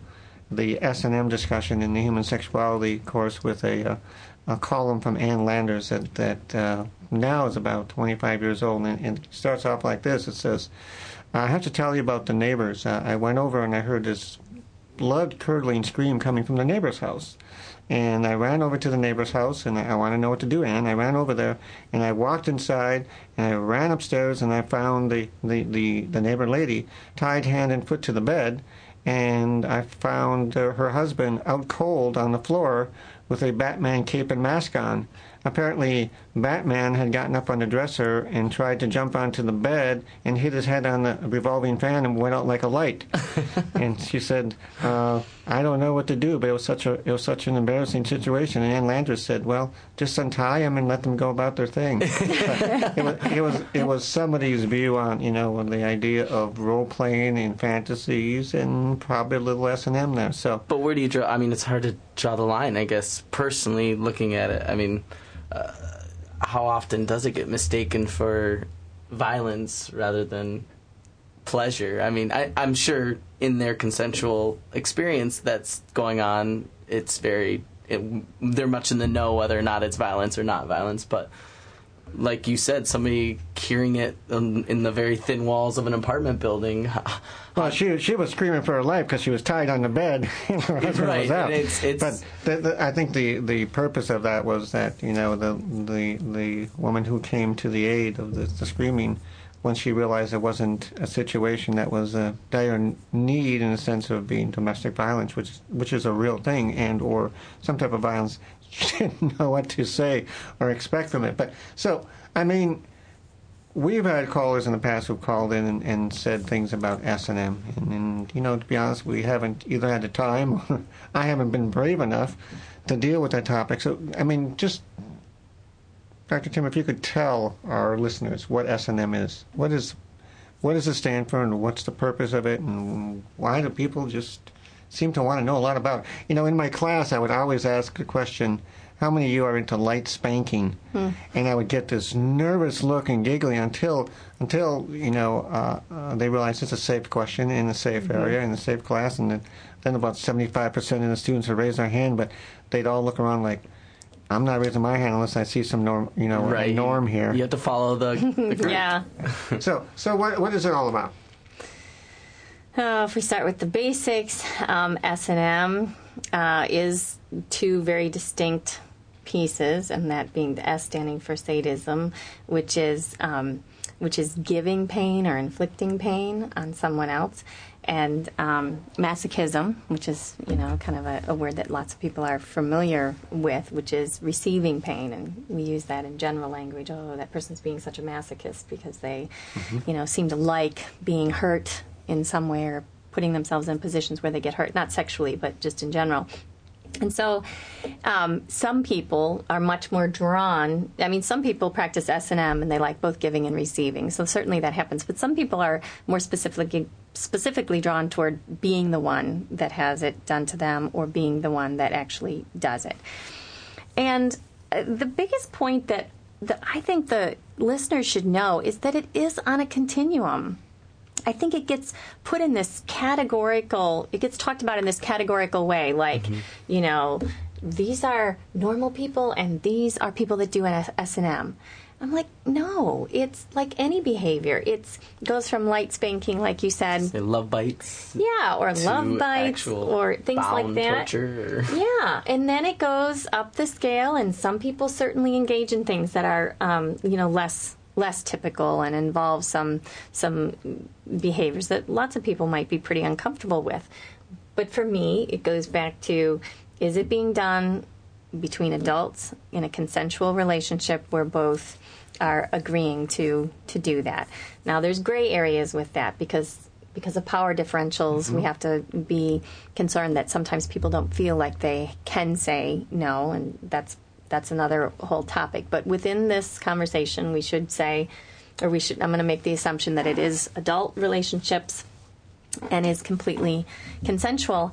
the S and M discussion in the human sexuality course with a uh, a column from Ann Landers that that uh, now is about 25 years old and, and it starts off like this. It says, "I have to tell you about the neighbors. Uh, I went over and I heard this blood curdling scream coming from the neighbor's house." And I ran over to the neighbor's house, and I, I want to know what to do. And I ran over there, and I walked inside, and I ran upstairs, and I found the, the, the, the neighbor lady tied hand and foot to the bed, and I found uh, her husband out cold on the floor with a Batman cape and mask on. Apparently, Batman had gotten up on the dresser and tried to jump onto the bed and hit his head on the revolving fan and went out like a light. and she said, uh, "I don't know what to do, but it was such a it was such an embarrassing situation." And Ann Landers said, "Well, just untie them and let them go about their thing." it, was, it was it was somebody's view on you know on the idea of role playing and fantasies and probably a little S and M there. So But where do you draw? I mean, it's hard to draw the line. I guess personally, looking at it, I mean, uh, how often does it get mistaken for violence rather than pleasure? I mean, I, I'm sure in their consensual experience that's going on, it's very. It, they're much in the know whether or not it's violence or not violence, but like you said, somebody hearing it in, in the very thin walls of an apartment building. Well, she she was screaming for her life because she was tied on the bed. her husband Right, was out. and it's- it's- but the, the, I think the, the purpose of that was that you know the the the woman who came to the aid of the, the screaming, once she realized it wasn't a situation that was a dire need in the sense of being domestic violence, which which is a real thing, and or some type of violence, didn't know what to say or expect from it. But so I mean. We've had callers in the past who've called in and, and said things about S and M, and you know, to be honest, we haven't either had the time or I haven't been brave enough to deal with that topic. So, I mean, just Dr. Timm, if you could tell our listeners what S and M is, what is, what does it stand for, and what's the purpose of it, and why do people just seem to want to know a lot about? You know, in my class, I would always ask the question how many of you are into light spanking? And I would get this nervous look and giggling until until you know uh, uh, they realize it's a safe question in a safe area in a safe class, and then, then about seventy five percent of the students would raise their hand, but they'd all look around like. I'm not raising my hand unless I see some norm, you know, a norm here. You have to follow the, the group. Yeah. So, so what, what is it all about? Uh, if we start with the basics, um, S&M uh, is two very distinct pieces, and that being the S standing for sadism, which is um, which is giving pain or inflicting pain on someone else, and um, masochism, which is you know kind of a, a word that lots of people are familiar with, which is receiving pain, and we use that in general language. Oh, that person's being such a masochist because they, you know, seem to like being hurt in some way or putting themselves in positions where they get hurt, not sexually, but just in general. And so, um, some people are much more drawn. I mean, some people practice S and they like both giving and receiving. So certainly that happens. But some people are more specifically specifically drawn toward being the one that has it done to them, or being the one that actually does it. And uh, the biggest point that that I think the listeners should know is that it is on a continuum. I think it gets put in this categorical, it gets talked about in this categorical way, like, you know, these are normal people and these are people that do an S&M. I'm like, no, it's like any behavior. It's goes from light spanking, like you said, love bites. yeah, or love bites, or things like that. Or- Yeah, and then it goes up the scale, and some people certainly engage in things that are, um, you know, less less typical and involve some some behaviors that lots of people might be pretty uncomfortable with. But for me, it goes back to: is it being done between adults in a consensual relationship where both are agreeing to to do that? Now, there's gray areas with that because because of power differentials, we mm-hmm. have to be concerned that sometimes people don't feel like they can say no, and that's that's another whole topic. But within this conversation, we should say, or we should. I'm going to make the assumption that it is adult relationships and is completely consensual.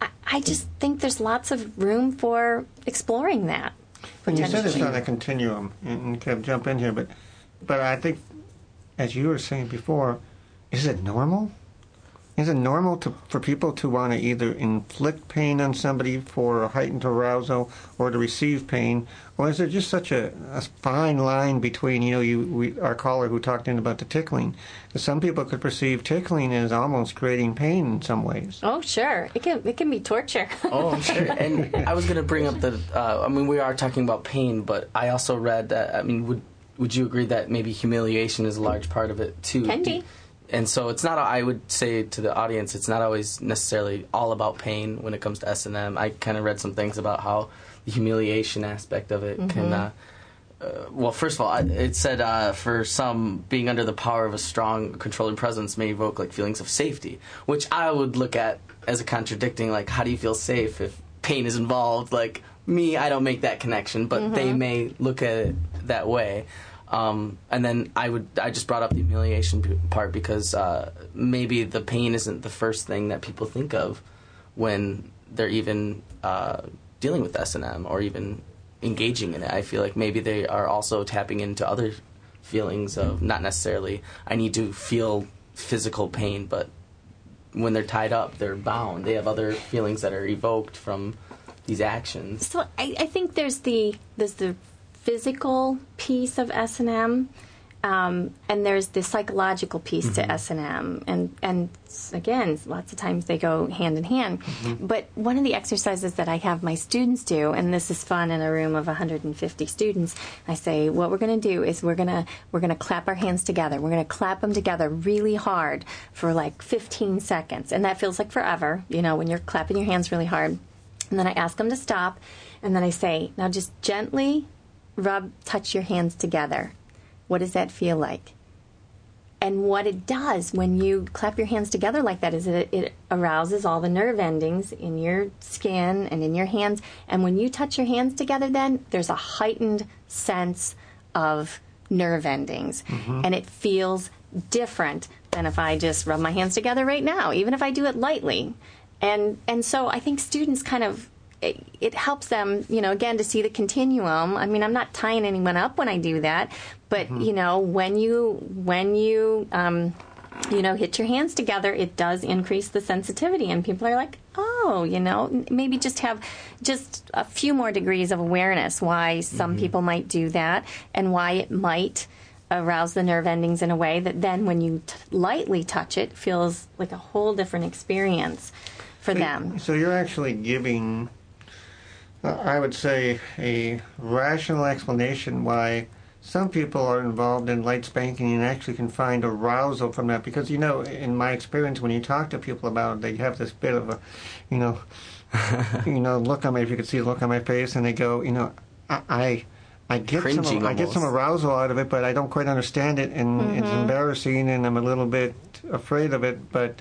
I, I just think there's lots of room for exploring that. And you said it's on a continuum, and Kev, jump in here, but but I think, as you were saying before, is it normal? Is it normal to, for people to want to either inflict pain on somebody for heightened arousal or to receive pain, or is there just such a, a fine line between you know you we, our caller who talked in about the tickling? some people could perceive tickling as almost creating pain in some ways. Oh, sure. It can it can be torture. Oh, I'm sure. And I was going to bring up the. Uh, I mean, we are talking about pain, but I also read that. I mean, would would you agree that maybe humiliation is a large part of it too? Can be. And so it's not. I would say to the audience, it's not always necessarily all about pain when it comes to s&m i kind of read some things about how the humiliation aspect of it can. Uh, uh, well, first of all, I- it said uh, for some, being under the power of a strong, controlling presence may evoke like feelings of safety, which I would look at as a contradicting. Like, how do you feel safe if pain is involved? Like me, I don't make that connection, but they may look at it that way. Um, and then I would, I just brought up the humiliation part because uh, maybe the pain isn't the first thing that people think of when they're even uh, dealing with S and M or even engaging in it. I feel like maybe they are also tapping into other feelings of not necessarily I need to feel physical pain, but when they're tied up, they're bound. They have other feelings that are evoked from these actions. So I, I think there's the there's the physical piece of S and M, um, and there's the psychological piece to S and M, and and again, lots of times they go hand in hand. But one of the exercises that I have my students do, and this is fun in a room of 150 students, I say, what we're going to do is we're gonna we're gonna clap our hands together. We're gonna clap them together really hard for like 15 seconds, and that feels like forever. You know, when you're clapping your hands really hard. And then I ask them to stop, and then I say, now just gently rub, touch your hands together. What does that feel like? And what it does when you clap your hands together like that is it, it arouses all the nerve endings in your skin and in your hands. And when you touch your hands together, then there's a heightened sense of nerve endings. Mm-hmm. And it feels different than if I just rub my hands together right now, even if I do it lightly. And, and so I think students kind of it, it helps them, you know, again to see the continuum. I mean, I'm not tying anyone up when I do that, but you know, when you when you um, you know hit your hands together, it does increase the sensitivity, and people are like, oh, you know, maybe just have just a few more degrees of awareness why some people might do that, and why it might arouse the nerve endings in a way that then when you t- lightly touch it feels like a whole different experience for them. So you're actually giving, I would say, a rational explanation why some people are involved in light spanking and actually can find arousal from that. Because, you know, in my experience, when you talk to people about it, they have this bit of a, you know, you know, look on my, if you could see the look on my face, and they go, you know, I, I, I get Cringing some, I get some arousal out of it, but I don't quite understand it, and it's mm-hmm. embarrassing, and I'm a little bit afraid of it, but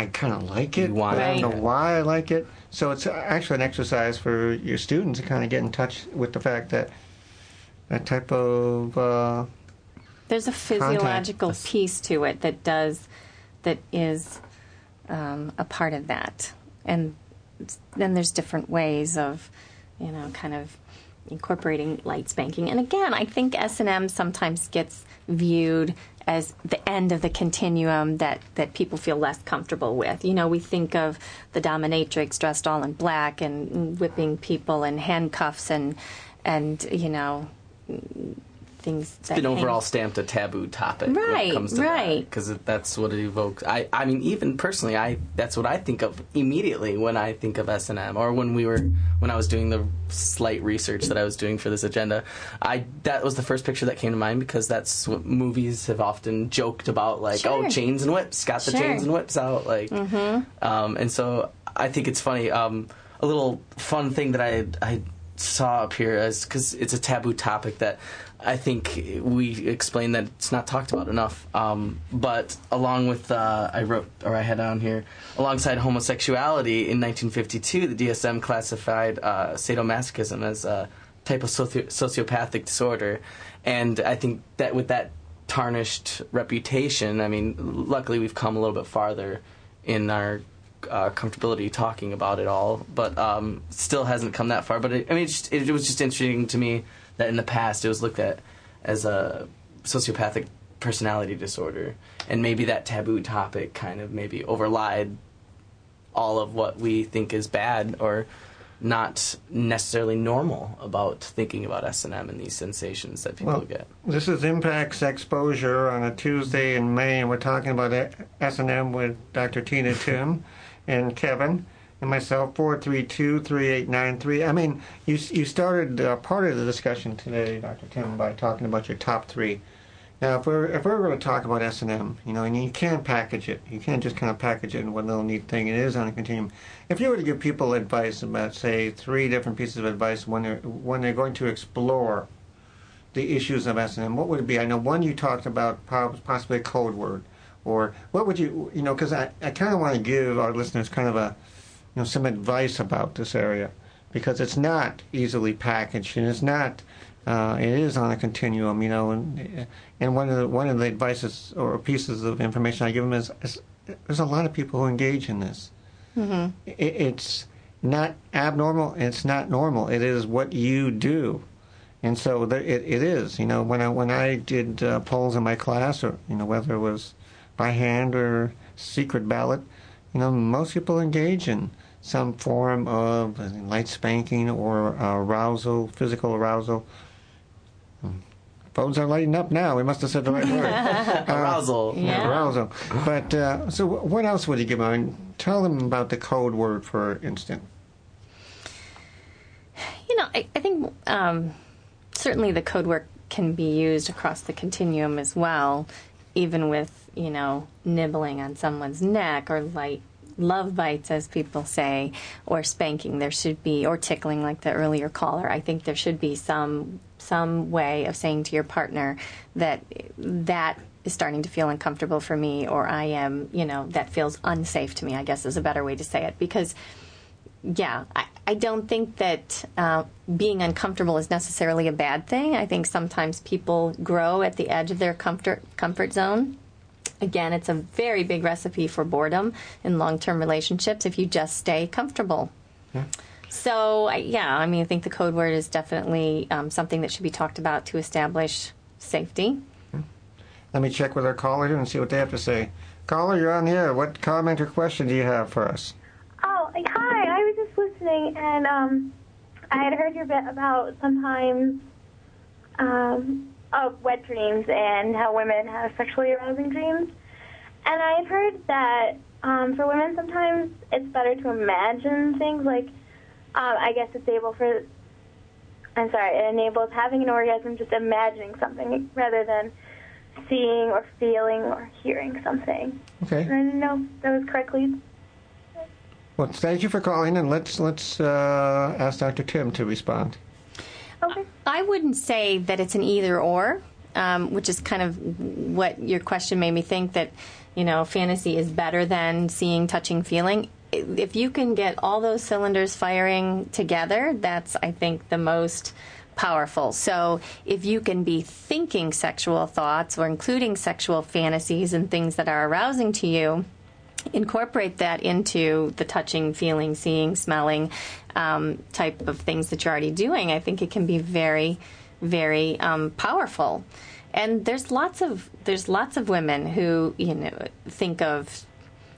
I kind of like it. You want but I don't know why I like it. So it's actually an exercise for your students to kind of get in touch with the fact that that type of uh, There's a physiological piece to it that does, that is um, a part of that. And then there's different ways of, you know, kind of incorporating light spanking. And again, I think S&M sometimes gets viewed as the end of the continuum that, that people feel less comfortable with. You know, we think of the dominatrix dressed all in black and whipping people in handcuffs and, and you know, things that been overall stamped a taboo topic when Right, it comes to right. because that's what it evokes. I, I mean, even personally, I that's what I think of immediately when I think of S and M, or when we were when I was doing the slight research that I was doing for this agenda. I that was the first picture that came to mind because that's what movies have often joked about, like Sure. oh, chains and whips, got the Sure. chains and whips out, like, um, and so I think it's funny. Um, a little fun thing that I I saw up here is because it's a taboo topic that I think we explained that it's not talked about enough. Um, but along with uh, I wrote or I had on here alongside homosexuality in 1952, the DSM classified uh, sadomasochism as a type of soci- sociopathic disorder, and I think that with that tarnished reputation, I mean, luckily we've come a little bit farther in our uh, comfortability talking about it all, but um, still hasn't come that far. But it, I mean, it, just, it, was just interesting to me that in the past it was looked at as a sociopathic personality disorder, and maybe that taboo topic kind of maybe overlied all of what we think is bad or not necessarily normal about thinking about S and M and these sensations that people Well, get. This is Impacts Exposure on a Tuesday in May, and we're talking about S&M with Dr. Tina Timm and Kevin and myself, 432-3893. I mean, you you started uh, part of the discussion today, Dr. Timm, by talking about your top three Now, if we're if we're going to talk about S and M, you know, and you can't package it, you can't just kind of package it in one little neat thing. It is on a continuum. If you were to give people advice about, say, three different pieces of advice when they're when they're going to explore the issues of S and M, what would it be? I know one you talked about, possibly a code word, or what would you, you know, because I, I kind of want to give our listeners kind of a, you know, some advice about this area because it's not easily packaged and it's not uh, it is on a continuum, you know, and and one of the one of the advices or pieces of information I give them is, is there's a lot of people who engage in this. Mm-hmm. It, it's not abnormal. It's not normal. It is what you do, and so there, it it is. You know, when I when I did uh, polls in my class, or you know, whether it was by hand or secret ballot, you know, most people engage in some form of light spanking or arousal, physical arousal Phones are lighting up now. We must have said the right word. Uh, arousal. Yeah. Arousal. But uh, so, what else would you give them? Tell them about the code word, for instance. You know, I, I think um, certainly the code word can be used across the continuum as well, even with, you know, nibbling on someone's neck or light love bites, as people say, or spanking. There should be, or tickling, like the earlier caller. I think there should be some some way of saying to your partner that that is starting to feel uncomfortable for me, or I am, you know, that feels unsafe to me. I guess is a better way to say it because. Yeah, I, I don't think that uh, being uncomfortable is necessarily a bad thing. I think sometimes people grow at the edge of their comfort comfort zone, Again, it's a very big recipe for boredom in long term relationships if you just stay comfortable. Yeah. So, yeah, I mean, I think the code word is definitely um, something that should be talked about to establish safety. Let me check with our caller here and see what they have to say. Caller, you're on the air. What comment or question do you have for us? Oh, hi. I was just listening, and um, I had heard your bit about sometimes um, of wet dreams and how women have sexually arousing dreams. And I've heard that um, for women, sometimes it's better to imagine things. Like, um, I guess it's able for, I'm sorry, it enables having an orgasm just imagining something rather than seeing or feeling or hearing something. Okay. I don't know that was correctly Well, thank you for calling, and let's let's uh, ask Dr. Timm to respond. I wouldn't say that it's an either or, um, which is kind of what your question made me think that, you know, fantasy is better than seeing, touching, feeling. If you can get all those cylinders firing together, that's, I think, the most powerful. So if you can be thinking sexual thoughts or including sexual fantasies and things that are arousing to you, incorporate that into the touching, feeling, seeing, smelling um, type of things that you're already doing, I think it can be very, very um, powerful. And there's lots of there's lots of women who you know think of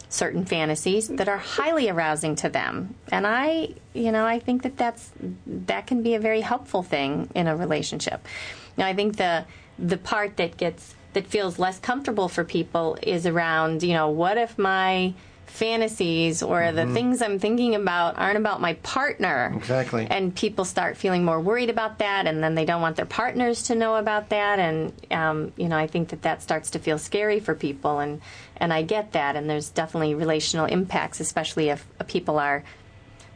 certain fantasies that are highly arousing to them, and I you know I think that that's that can be a very helpful thing in a relationship. Now I think the the part that gets that feels less comfortable for people is around, you know, what if my fantasies or the things I'm thinking about aren't about my partner? Exactly. And people start feeling more worried about that, and then they don't want their partners to know about that. And, um, you know, I think that that starts to feel scary for people, and, and I get that. And there's definitely relational impacts, especially if uh, people are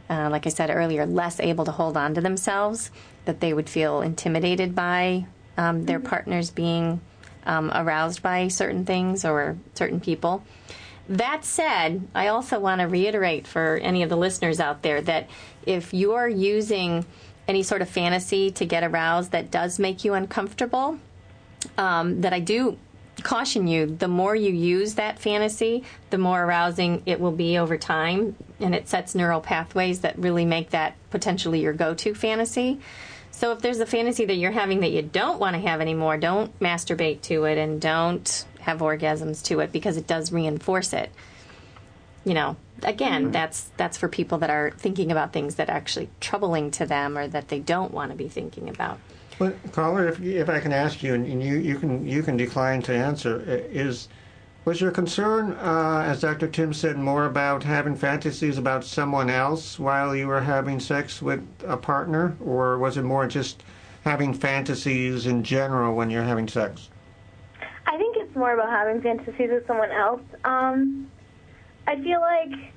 uh, like I said earlier, less able to hold on to themselves, that they would feel intimidated by um, their partners being um, aroused by certain things or certain people. That said, I also want to reiterate for any of the listeners out there that if you're using any sort of fantasy to get aroused that does make you uncomfortable, um, that I do caution you the more you use that fantasy, the more arousing it will be over time. And it sets neural pathways that really make that potentially your go to fantasy. So if there's a fantasy that you're having that you don't want to have anymore, don't masturbate to it and don't have orgasms to it because it does reinforce it. You know, again, mm-hmm. that's that's for people that are thinking about things that are actually troubling to them or that they don't want to be thinking about. Well, caller, if if I can ask you, and and you, you can you can decline to answer, is was your concern, uh, as Dr. Timm said, more about having fantasies about someone else while you were having sex with a partner, or was it more just having fantasies in general when you're having sex? I think it's more about having fantasies with someone else. Um, I feel like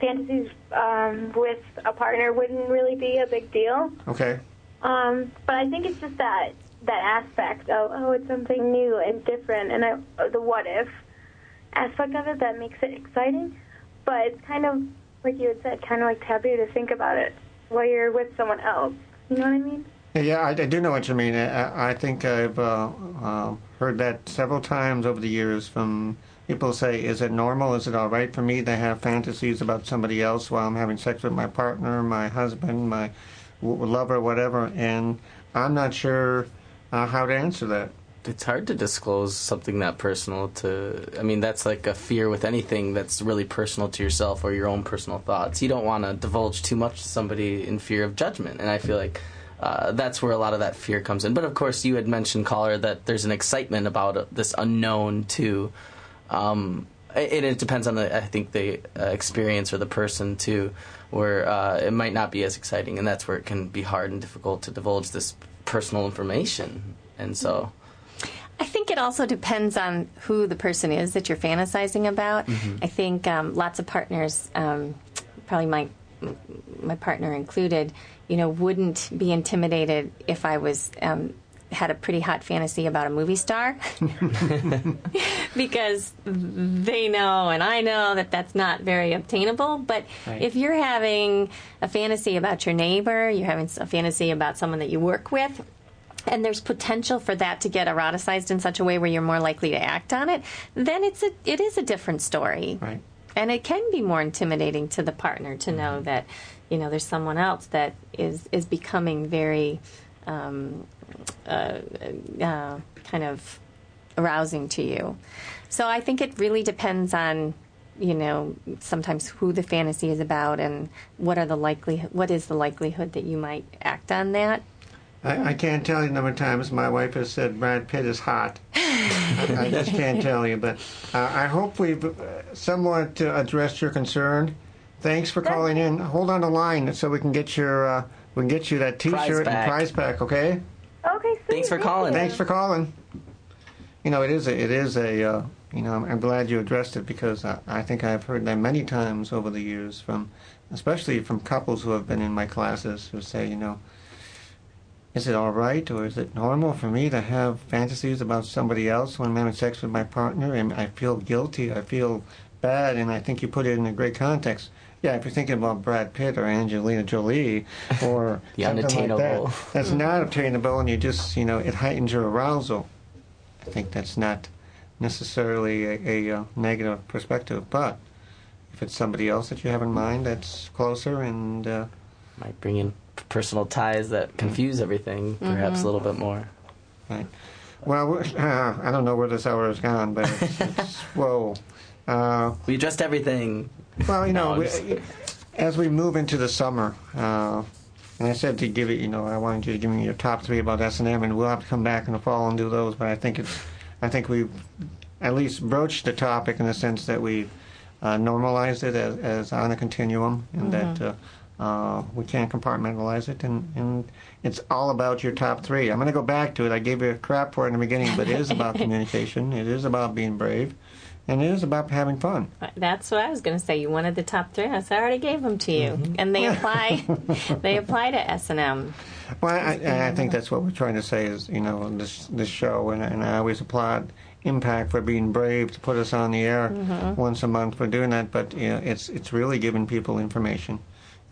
fantasies um, with a partner wouldn't really be a big deal. Okay. Um, but I think it's just that that aspect of oh, it's something new and different, and I, the what if aspect of it that makes it exciting. But it's kind of like you had said, kind of like taboo to think about it while you're with someone else. You know what I mean? Yeah, I, I do know what you mean. I, I think I've uh, uh, heard that several times over the years from people say, "Is it normal? Is it all right for me to have fantasies about somebody else while I'm having sex with my partner, my husband, my w- lover, whatever?" And I'm not sure uh, how to answer that. It's hard to disclose something that personal to. I mean, that's like a fear with anything that's really personal to yourself or your own personal thoughts. You don't want to divulge too much to somebody in fear of judgment. And I feel like uh, that's where a lot of that fear comes in. But of course, you had mentioned, caller, that there's an excitement about this unknown too. Um, and it depends on the, I think, the uh, experience or the person too, where uh, it might not be as exciting, and that's where it can be hard and difficult to divulge this personal information. And so, I think it also depends on who the person is that you're fantasizing about. I think um, lots of partners, um, probably my my partner included, you know, wouldn't be intimidated if I was um, had a pretty hot fantasy about a movie star, because they know and I know that that's not very obtainable. But Right. if you're having a fantasy about your neighbor, you're having a fantasy about someone that you work with, and there's potential for that to get eroticized in such a way where you're more likely to act on it, then it's a it is a different story. Right. And it can be more intimidating to the partner to know that, you know, there's someone else that is is becoming very um, uh, uh, kind of arousing to you. So I think it really depends on, you know, sometimes who the fantasy is about and what are the likely what is the likelihood that you might act on that. I, I can't tell you the number of times my wife has said Brad Pitt is hot. I, I just can't tell you, but uh, I hope we've uh, somewhat uh, addressed your concern. Thanks for calling in. Hold on the line so we can get your uh, we can get you that T-shirt pack. and prize pack. Okay. Okay. Sweet. Thanks for calling. Thanks for calling. You know, it is a, it is a, uh, you know, I'm, I'm glad you addressed it because I, I think I've heard that many times over the years from, especially from couples who have been in my classes who say, you know, is it all right or is it normal for me to have fantasies about somebody else when I'm having sex with my partner and I feel guilty, I feel bad, and I think you put it in a great context. Yeah, if you're thinking about Brad Pitt or Angelina Jolie or The something like that, that's not obtainable, and you just, you know, it heightens your arousal. I think that's not necessarily a, a, uh negative perspective, but if it's somebody else that you have in mind that's closer and uh, might bring in personal ties that confuse everything perhaps a little bit more. right. Well, uh, I don't know where this hour has gone, but it's, it's whoa. Uh, We addressed everything. well, you know, No, we, as we move into the summer, uh, and I said to give it, you know, I wanted you to give me your top three about S and M, and we'll have to come back in the fall and do those. But I think it's, I think we've at least broached the topic in the sense that we uh, normalized it as, as on a continuum, and that uh, uh, we can't compartmentalize it, and, and it's all about your top three. I'm going to go back to it. I gave you crap for it in the beginning, but it is about communication. It is about being brave, and it is about having fun. That's what I was going to say. You wanted the top three. I said, I already gave them to you, and they apply. they apply to S and M. Well, I, I, think that's what we're trying to say is, you know, this this show, and, and I always applaud Impact for being brave to put us on the air once a month for doing that. But you know, it's it's really giving people information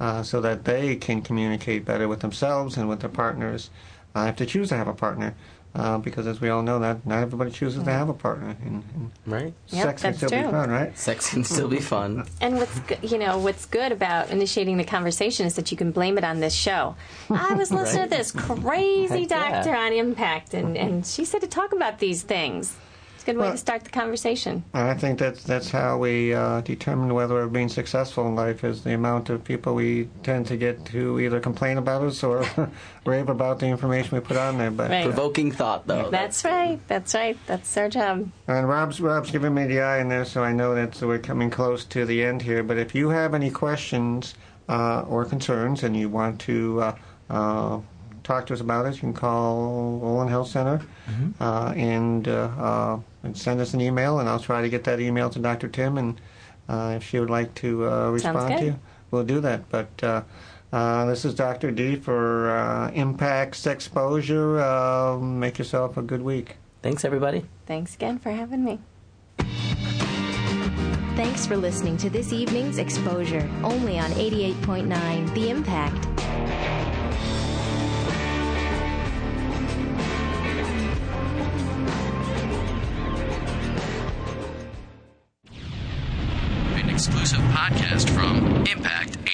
uh, so that they can communicate better with themselves and with their partners uh, if they choose to have a partner. Uh, because as we all know, that not everybody chooses to have a partner, and, and Right? Yep, sex can that's still be fun, right? Sex can still be fun. And what's go- you know what's good about initiating the conversation is that you can blame it on this show. I was listening to this crazy Heck yeah. doctor on Impact, and, and she said to talk about these things. It's a good way Well- to start the conversation. I think that's that's how we uh, determine whether we're being successful in life is the amount of people we tend to get to either complain about us or rave about the information we put on there. But Right. Provoking thought, though. That's right. That's right. That's our job. and Rob's Rob's giving me the eye in there, so I know that we're coming close to the end here. But if you have any questions uh, or concerns, and you want to uh, uh, talk to us about it, you can call Olin Health Center uh, and, uh, uh, and send us an email, and I'll try to get that email to Dr. Timm, and uh, if she would like to uh, respond to you, we'll do that. But uh, uh, this is Dr. D for uh, Impacts Exposure. Uh, make yourself a good week. Thanks, everybody. Thanks again for having me. Thanks for listening to this evening's Exposure, only on 88.9 The Impact. Exclusive podcast from Impact